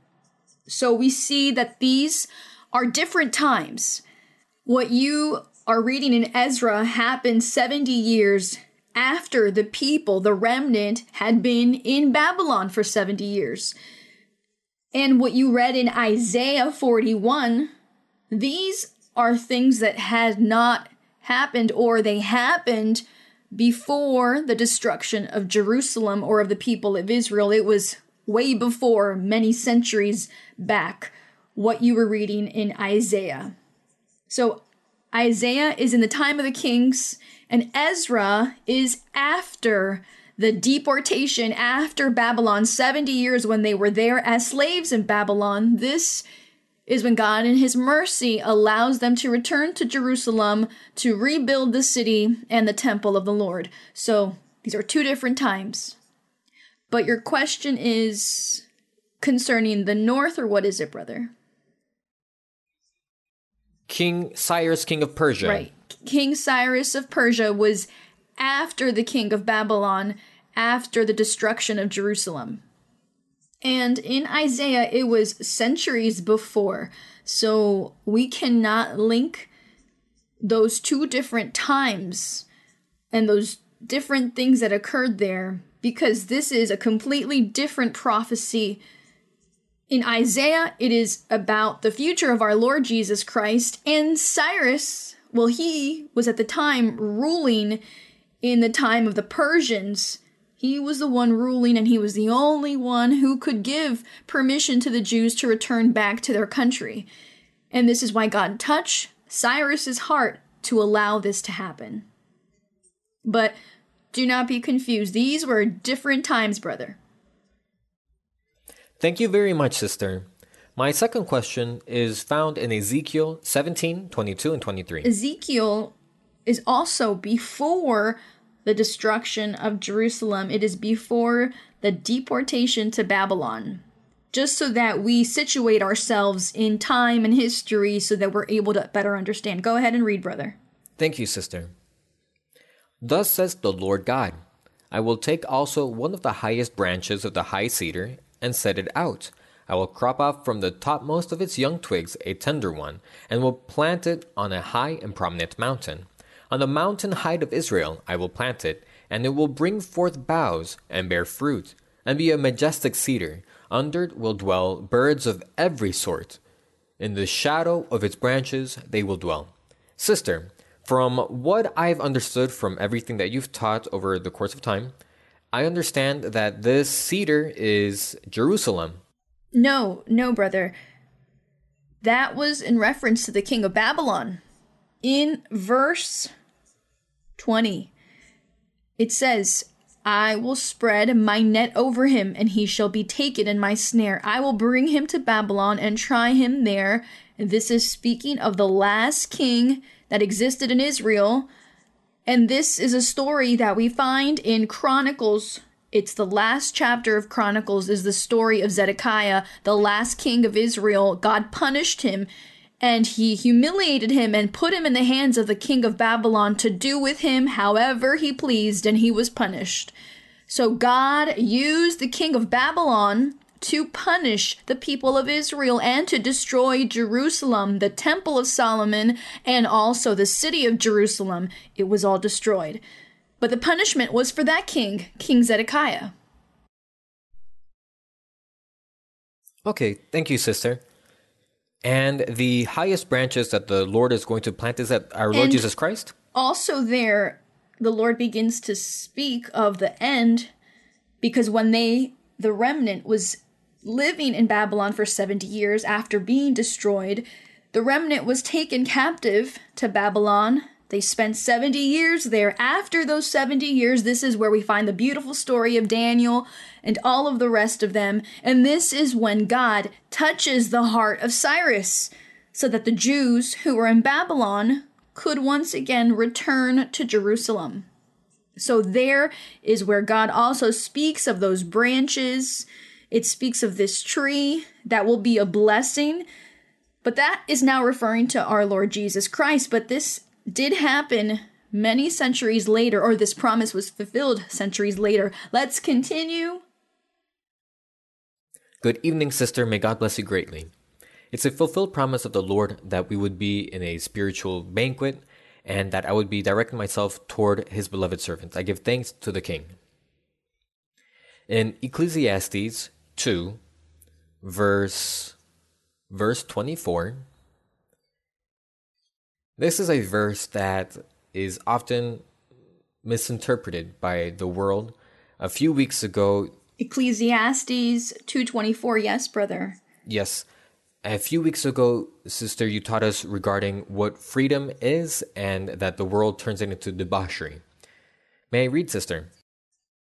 So we see that these are different times. What you are reading in Ezra happened 70 years after the people, the remnant, had been in Babylon for 70 years. And what you read in Isaiah 41, these are things that had not happened or they happened before the destruction of Jerusalem or of the people of Israel. It was way before, many centuries back, what you were reading in Isaiah. So Isaiah is in the time of the kings, and Ezra is after the deportation, after Babylon, 70 years when they were there as slaves in Babylon. This is when God, in His mercy, allows them to return to Jerusalem to rebuild the city and the temple of the Lord. So these are two different times. But your question is concerning the north, or what is it, brother? King Cyrus, king of Persia. Right. King Cyrus of Persia was after the king of Babylon, after the destruction of Jerusalem. And in Isaiah, it was centuries before. So we cannot link those two different times and those different things that occurred there because this is a completely different prophecy. In Isaiah, it is about the future of our Lord Jesus Christ, and Cyrus, well, he was at the time ruling in the time of the Persians. He was the one ruling, and he was the only one who could give permission to the Jews to return back to their country. And this is why God touched Cyrus's heart to allow this to happen. But do not be confused. These were different times, brother. Thank you very much, sister. My second question is found in Ezekiel 17, 22, and 23. Ezekiel is also before the destruction of Jerusalem. It is before the deportation to Babylon. Just so that we situate ourselves in time and history so that we're able to better understand. Go ahead and read, brother. Thank you, sister. Thus says the Lord God I will take also one of the highest branches of the high cedar and set it out. I will crop off from the topmost of its young twigs a tender one, and will plant it on a high and prominent mountain. On the mountain height of Israel I will plant it, and it will bring forth boughs and bear fruit, and be a majestic cedar. Under it will dwell birds of every sort. In the shadow of its branches they will dwell. Sister, from what I've understood from everything that you've taught over the course of time, I understand that this cedar is Jerusalem. No, no, brother. That was in reference to the king of Babylon. In verse 20, it says, I will spread my net over him, and he shall be taken in my snare. I will bring him to Babylon and try him there. And this is speaking of the last king that existed in Israel. And this is a story that we find in Chronicles. It's the last chapter of Chronicles is the story of Zedekiah, the last king of Israel. God punished him and he humiliated him and put him in the hands of the king of Babylon to do with him however he pleased, and he was punished. So God used the king of Babylon to punish the people of Israel and to destroy Jerusalem, the temple of Solomon, and also the city of Jerusalem. It was all destroyed. But the punishment was for that king, King Zedekiah. Okay, thank you, sister. And the highest branches that the Lord is going to plant is that our Lord And- Jesus Christ? Also, there, the Lord begins to speak of the end because when they, the remnant, was living in Babylon for 70 years after being destroyed, the remnant was taken captive to Babylon. They spent 70 years there. After those 70 years, this is where we find the beautiful story of Daniel and all of the rest of them. And this is when God touches the heart of Cyrus so that the Jews who were in Babylon could once again return to Jerusalem. So there is where God also speaks of those branches. It speaks of this tree that will be a blessing. But that is now referring to our Lord Jesus Christ. But this did happen many centuries later, or this promise was fulfilled centuries later. Let's continue. Good evening, sister. May God bless you greatly. It's a fulfilled promise of the Lord that we would be in a spiritual banquet and that I would be directing myself toward his beloved servants. I give thanks to the King. In Ecclesiastes 2, verse verse 24, this is a verse that is often misinterpreted by the world. A few weeks ago, Ecclesiastes 2:24. Yes, brother. Yes. A few weeks ago, sister, you taught us regarding what freedom is and that the world turns it into debauchery. May I read, sister?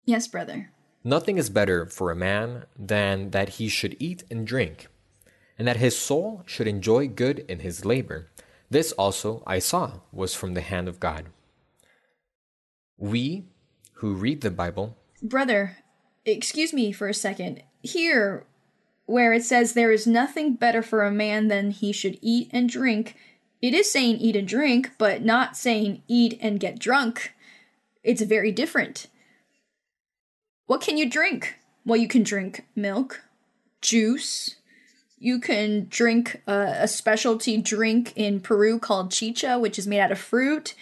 Yes, brother. Nothing is better for a man than that he should eat and drink, and that his soul should enjoy good in his labor. This also I saw was from the hand of God. We who read the Bible Brother, excuse me for a second. Here, where it says there is nothing better for a man than he should eat and drink, it is saying eat and drink, but not saying eat and get drunk. It's very different. What can you drink? Well, you can drink milk, juice. You can drink a, a specialty drink in Peru called chicha, which is made out of fruit.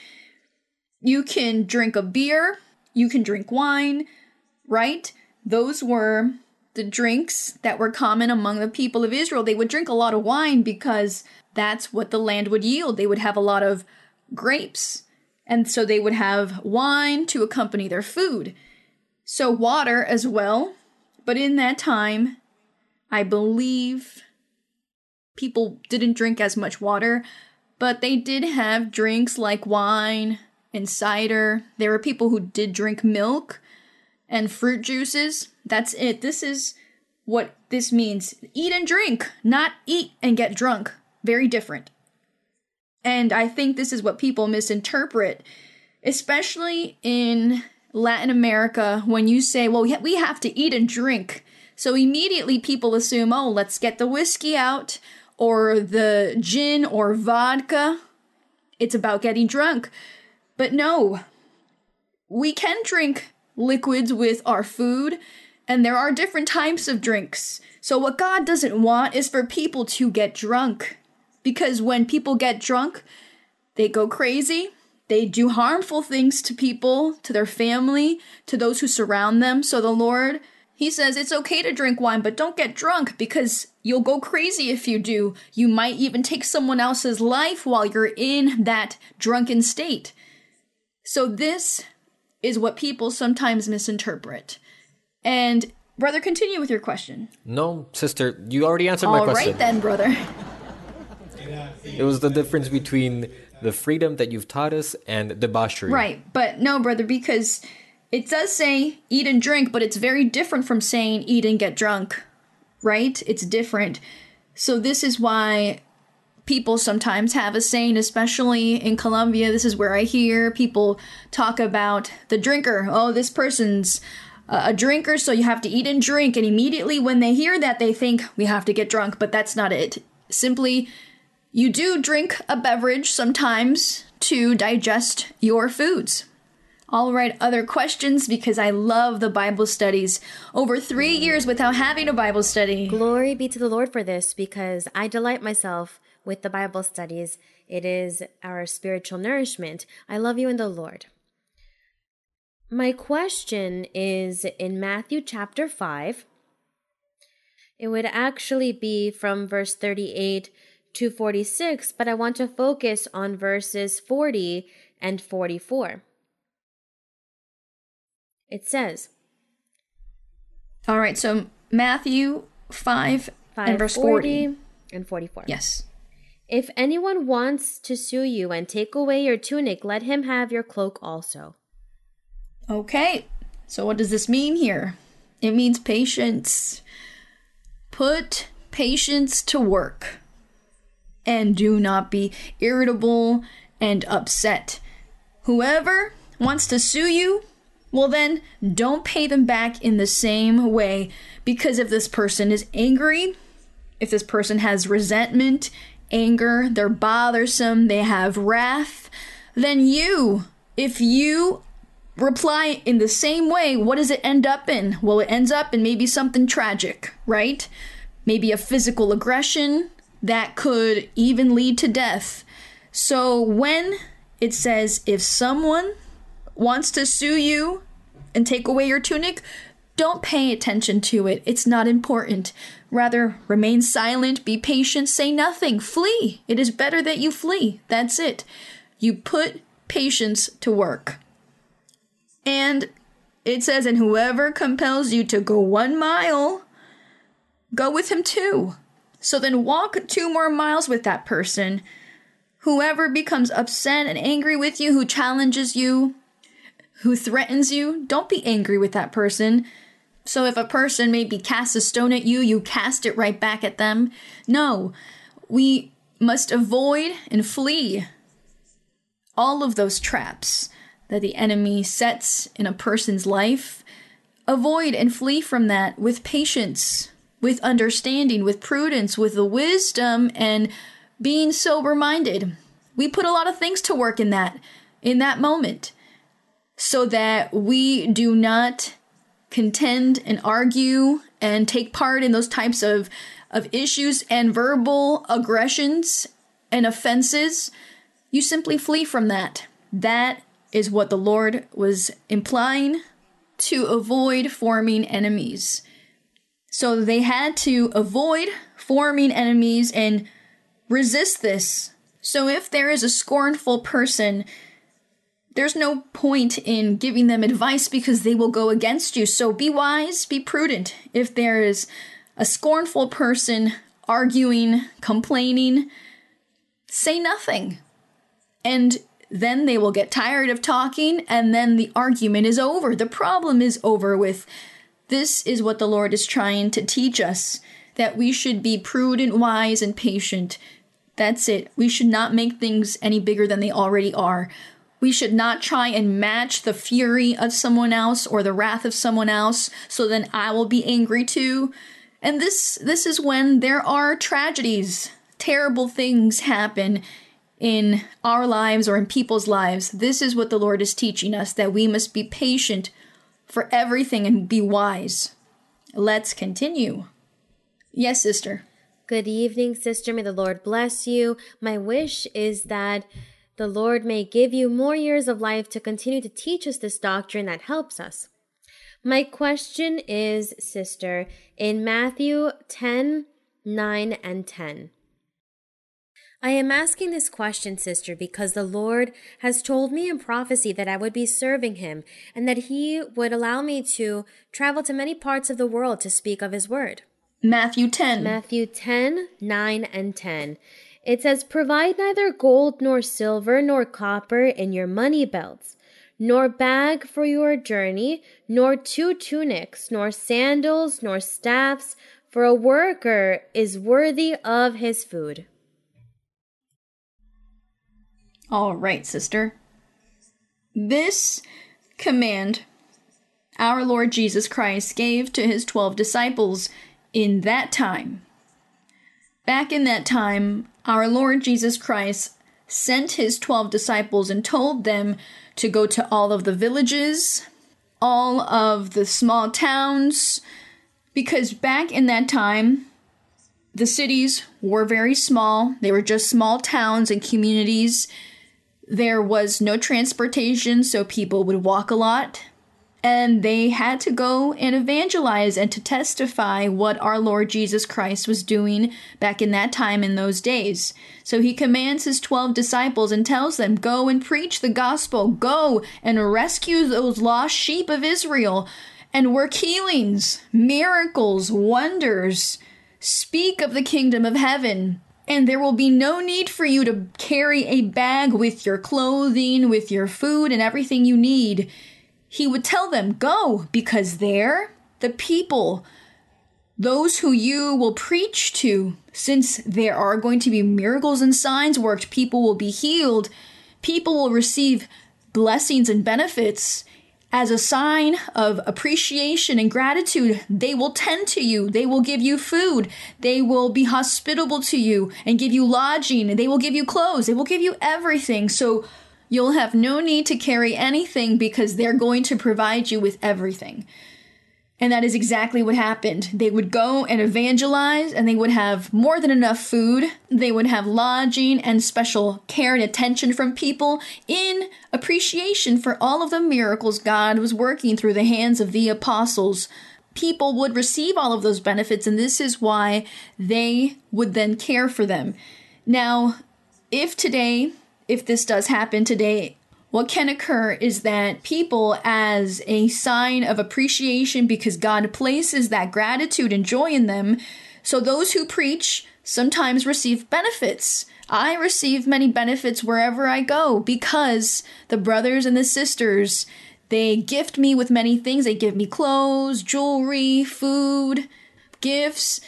You can drink a beer. You can drink wine right? Those were the drinks that were common among the people of Israel. They would drink a lot of wine because that's what the land would yield. They would have a lot of grapes. And so they would have wine to accompany their food. So water as well. But in that time, I believe people didn't drink as much water, but they did have drinks like wine and cider. There were people who did drink milk and fruit juices. That's it. This is what this means. Eat and drink, not eat and get drunk. Very different. And I think this is what people misinterpret, especially in Latin America, when you say, well, we have to eat and drink, so immediately people assume, oh, let's get the whiskey out or the gin or vodka. It's about getting drunk. But no, we can drink liquids with our food, and there are different types of drinks. So, what God doesn't want is for people to get drunk. Because when people get drunk, they go crazy, they do harmful things to people, to their family, to those who surround them. So, the Lord, He says it's okay to drink wine, but don't get drunk because you'll go crazy if you do. You might even take someone else's life while you're in that drunken state. So, this is what people sometimes misinterpret. And brother, continue with your question. No, sister, you already answered my All question. All right, then, brother. It was the difference between the freedom that you've taught us and debauchery. Right, but no, brother, because it does say eat and drink, but it's very different from saying eat and get drunk. Right? It's different. So this is why people sometimes have a saying, especially in Colombia. This is where I hear people talk about the drinker. Oh, this person's a drinker, so you have to eat and drink. And immediately when they hear that, they think we have to get drunk, but that's not it. Simply, you do drink a beverage sometimes to digest your foods. All right, other questions because I love the Bible studies. Over three years without having a Bible study. Glory be to the Lord for this because I delight myself with the Bible studies. It is our spiritual nourishment. I love you in the Lord. My question is in Matthew chapter 5. It would actually be from verse 38 to 46, but I want to focus on verses 40 and 44. It says, All right, so Matthew 5, 5 and verse 40. 40 and 44. Yes. If anyone wants to sue you and take away your tunic, let him have your cloak also. Okay, so what does this mean here? It means patience. Put patience to work. And do not be irritable and upset. Whoever wants to sue you, well, then don't pay them back in the same way. Because if this person is angry, if this person has resentment, anger, they're bothersome, they have wrath, then you, if you reply in the same way, what does it end up in? Well, it ends up in maybe something tragic, right? Maybe a physical aggression that could even lead to death. So when it says if someone wants to sue you and take away your tunic, don't pay attention to it. It's not important. Rather, remain silent, be patient, say nothing, flee. It is better that you flee. That's it. You put patience to work. And it says, and whoever compels you to go one mile, go with him too. So then walk two more miles with that person. Whoever becomes upset and angry with you, who challenges you, who threatens you, don't be angry with that person. So if a person maybe casts a stone at you, you cast it right back at them. No, we must avoid and flee all of those traps that the enemy sets in a person's life. Avoid and flee from that with patience, with understanding, with prudence, with the wisdom and being sober minded. We put a lot of things to work in that in that moment so that we do not contend and argue and take part in those types of of issues and verbal aggressions and offenses. You simply flee from that. That is what the lord was implying to avoid forming enemies. So they had to avoid forming enemies and resist this. So if there is a scornful person there's no point in giving them advice because they will go against you. So be wise, be prudent. If there is a scornful person arguing, complaining, say nothing. And then they will get tired of talking, and then the argument is over. The problem is over with. This is what the Lord is trying to teach us that we should be prudent, wise, and patient. That's it. We should not make things any bigger than they already are We should not try and match the fury of someone else or the wrath of someone else, so then I will be angry too. And this this is when there are tragedies, terrible things happen in our lives or in people's lives. This is what the Lord is teaching us that we must be patient for everything and be wise. Let's continue. Yes, sister. Good evening, sister. May the Lord bless you. My wish is that the Lord may give you more years of life to continue to teach us this doctrine that helps us. My question is, sister, in Matthew 10 9 and 10. I am asking this question, sister, because the Lord has told me in prophecy that I would be serving Him and that He would allow me to travel to many parts of the world to speak of His word. Matthew 10. Matthew 10 9 and 10. It says, Provide neither gold nor silver nor copper in your money belts, nor bag for your journey, nor two tunics, nor sandals, nor staffs, for a worker is worthy of his food. All right, sister. This command our Lord Jesus Christ gave to his 12 disciples in that time. Back in that time, our Lord Jesus Christ sent his 12 disciples and told them to go to all of the villages, all of the small towns, because back in that time, the cities were very small. They were just small towns and communities. There was no transportation, so people would walk a lot and they had to go and evangelize and to testify what our Lord Jesus Christ was doing back in that time in those days. So he commands his 12 disciples and tells them, Go and preach the gospel, go and rescue those lost sheep of Israel, and work healings, miracles, wonders. Speak of the kingdom of heaven. And there will be no need for you to carry a bag with your clothing, with your food, and everything you need he would tell them, Go, because there, the people, those who you will preach to, since there are going to be miracles and signs worked, people will be healed, people will receive blessings and benefits. As a sign of appreciation and gratitude, they will tend to you. They will give you food. They will be hospitable to you and give you lodging. They will give you clothes. They will give you everything. So You'll have no need to carry anything because they're going to provide you with everything. And that is exactly what happened. They would go and evangelize, and they would have more than enough food. They would have lodging and special care and attention from people in appreciation for all of the miracles God was working through the hands of the apostles. People would receive all of those benefits, and this is why they would then care for them. Now, if today if this does happen today, what can occur is that people, as a sign of appreciation because God places that gratitude and joy in them, so those who preach sometimes receive benefits. I receive many benefits wherever I go because the brothers and the sisters, they gift me with many things. They give me clothes, jewelry, food, gifts,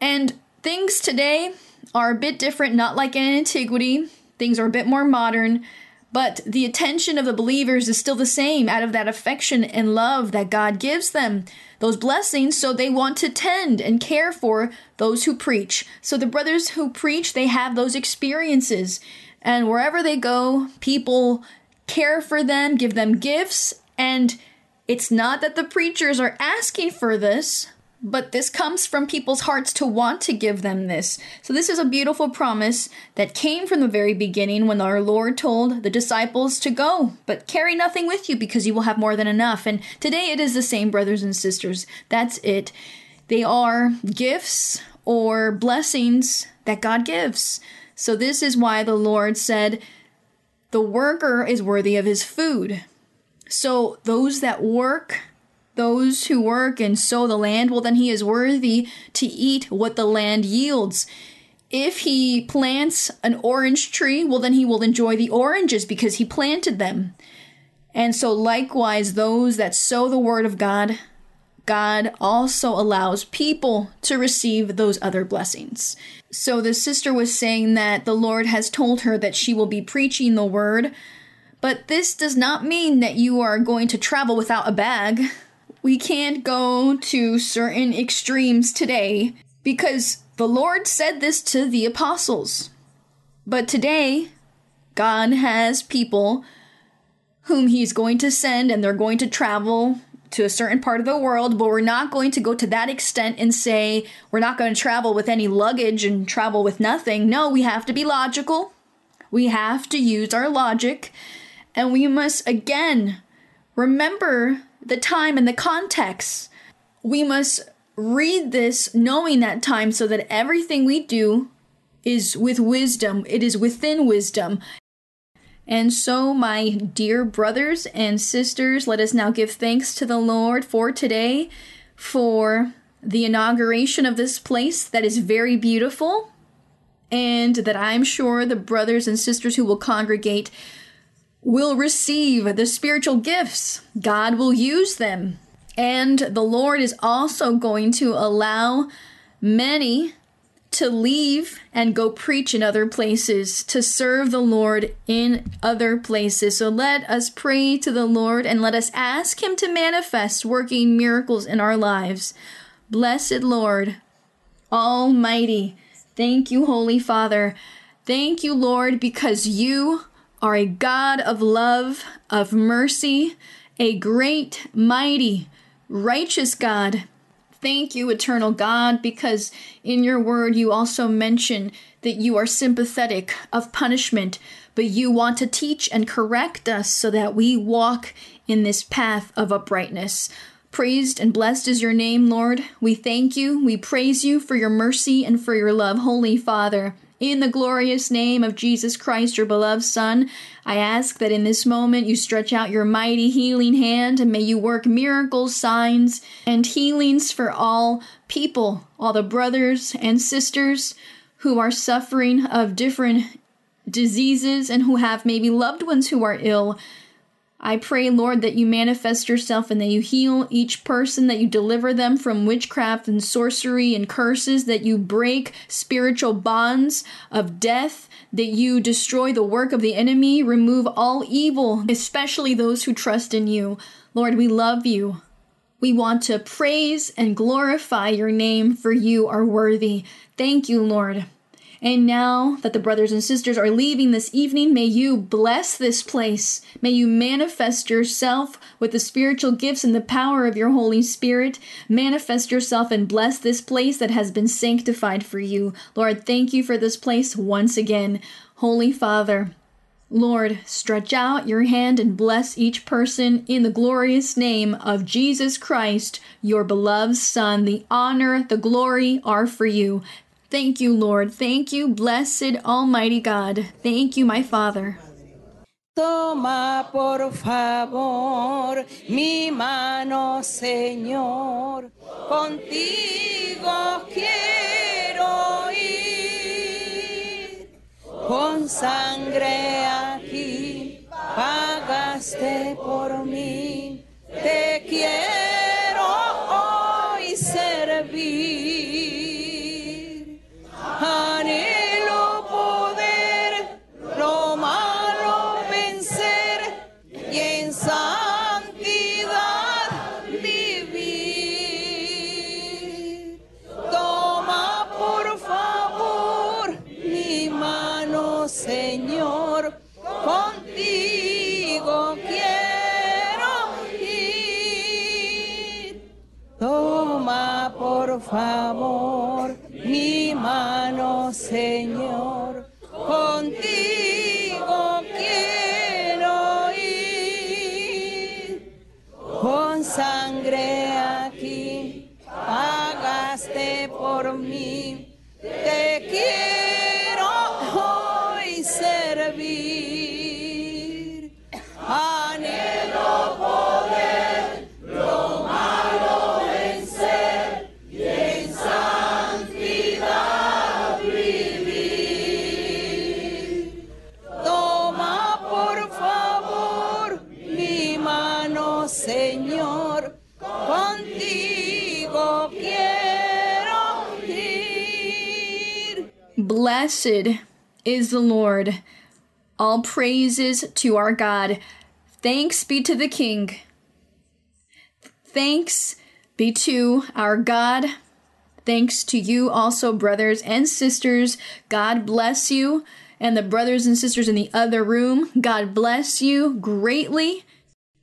and things today are a bit different, not like in antiquity. Things are a bit more modern, but the attention of the believers is still the same out of that affection and love that God gives them. Those blessings, so they want to tend and care for those who preach. So the brothers who preach, they have those experiences. And wherever they go, people care for them, give them gifts, and it's not that the preachers are asking for this, but this comes from people's hearts to want to give them this. So, this is a beautiful promise that came from the very beginning when our Lord told the disciples to go, but carry nothing with you because you will have more than enough. And today it is the same, brothers and sisters. That's it. They are gifts or blessings that God gives. So, this is why the Lord said, The worker is worthy of his food. So, those that work, those who work and sow the land, well, then he is worthy to eat what the land yields. If he plants an orange tree, well, then he will enjoy the oranges because he planted them. And so, likewise, those that sow the word of God, God also allows people to receive those other blessings. So, the sister was saying that the Lord has told her that she will be preaching the word But this does not mean that you are going to travel without a bag. We can't go to certain extremes today because the Lord said this to the apostles. But today, God has people whom He's going to send and they're going to travel to a certain part of the world, but we're not going to go to that extent and say we're not going to travel with any luggage and travel with nothing. No, we have to be logical. We have to use our logic. And we must, again, remember the time and the context. We must read this knowing that time so that everything we do is with wisdom, it is within wisdom. And so, my dear brothers and sisters, let us now give thanks to the Lord for today, for the inauguration of this place that is very beautiful, and that I'm sure the brothers and sisters who will congregate will receive the spiritual gifts. God will use them. And the Lord is also going to allow many to leave and go preach in other places, to serve the Lord in other places. So let us pray to the Lord and let us ask Him to manifest working miracles in our lives. Blessed Lord, Almighty, thank you, Holy Father. Thank you, Lord, because you are a God of love, of mercy, a great, mighty, righteous God. Thank you, eternal God, because in your word you also mention that you are sympathetic of punishment, but you want to teach and correct us so that we walk in this path of uprightness. Praised and blessed is your name, Lord. We thank you, we praise you for your mercy and for your love, Holy Father. In the glorious name of Jesus Christ, your beloved Son, I ask that in this moment you stretch out your mighty healing hand and may you work miracles, signs, and healings for all people, all the brothers and sisters who are suffering of different diseases and who have maybe loved ones who are ill. I pray, Lord, that you manifest yourself and that you heal each person, that you deliver them from witchcraft and sorcery and curses, that you break spiritual bonds of death, that you destroy the work of the enemy, remove all evil, especially those who trust in you. Lord, we love you. We want to praise and glorify your name, for you are worthy. Thank you, Lord. And now that the brothers and sisters are leaving this evening, may you bless this place. May you manifest yourself with the spiritual gifts and the power of your Holy Spirit. Manifest yourself and bless this place that has been sanctified for you. Lord, thank you for this place once again. Holy Father, Lord, stretch out your hand and bless each person in the glorious name of Jesus Christ, your beloved Son. The honor, the glory are for you. Thank you, Lord. Thank you, blessed Almighty God. Thank you, my Father. Toma por favor mi mano, Señor. Contigo quiero ir. Con sangre aquí pagaste por mí. Te quiero favor Blessed is the Lord. All praises to our God. Thanks be to the King. Thanks be to our God. Thanks to you also, brothers and sisters. God bless you. And the brothers and sisters in the other room, God bless you greatly.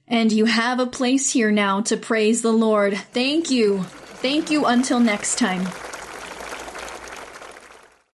And you have a place here now to praise the Lord. Thank you. Thank you until next time.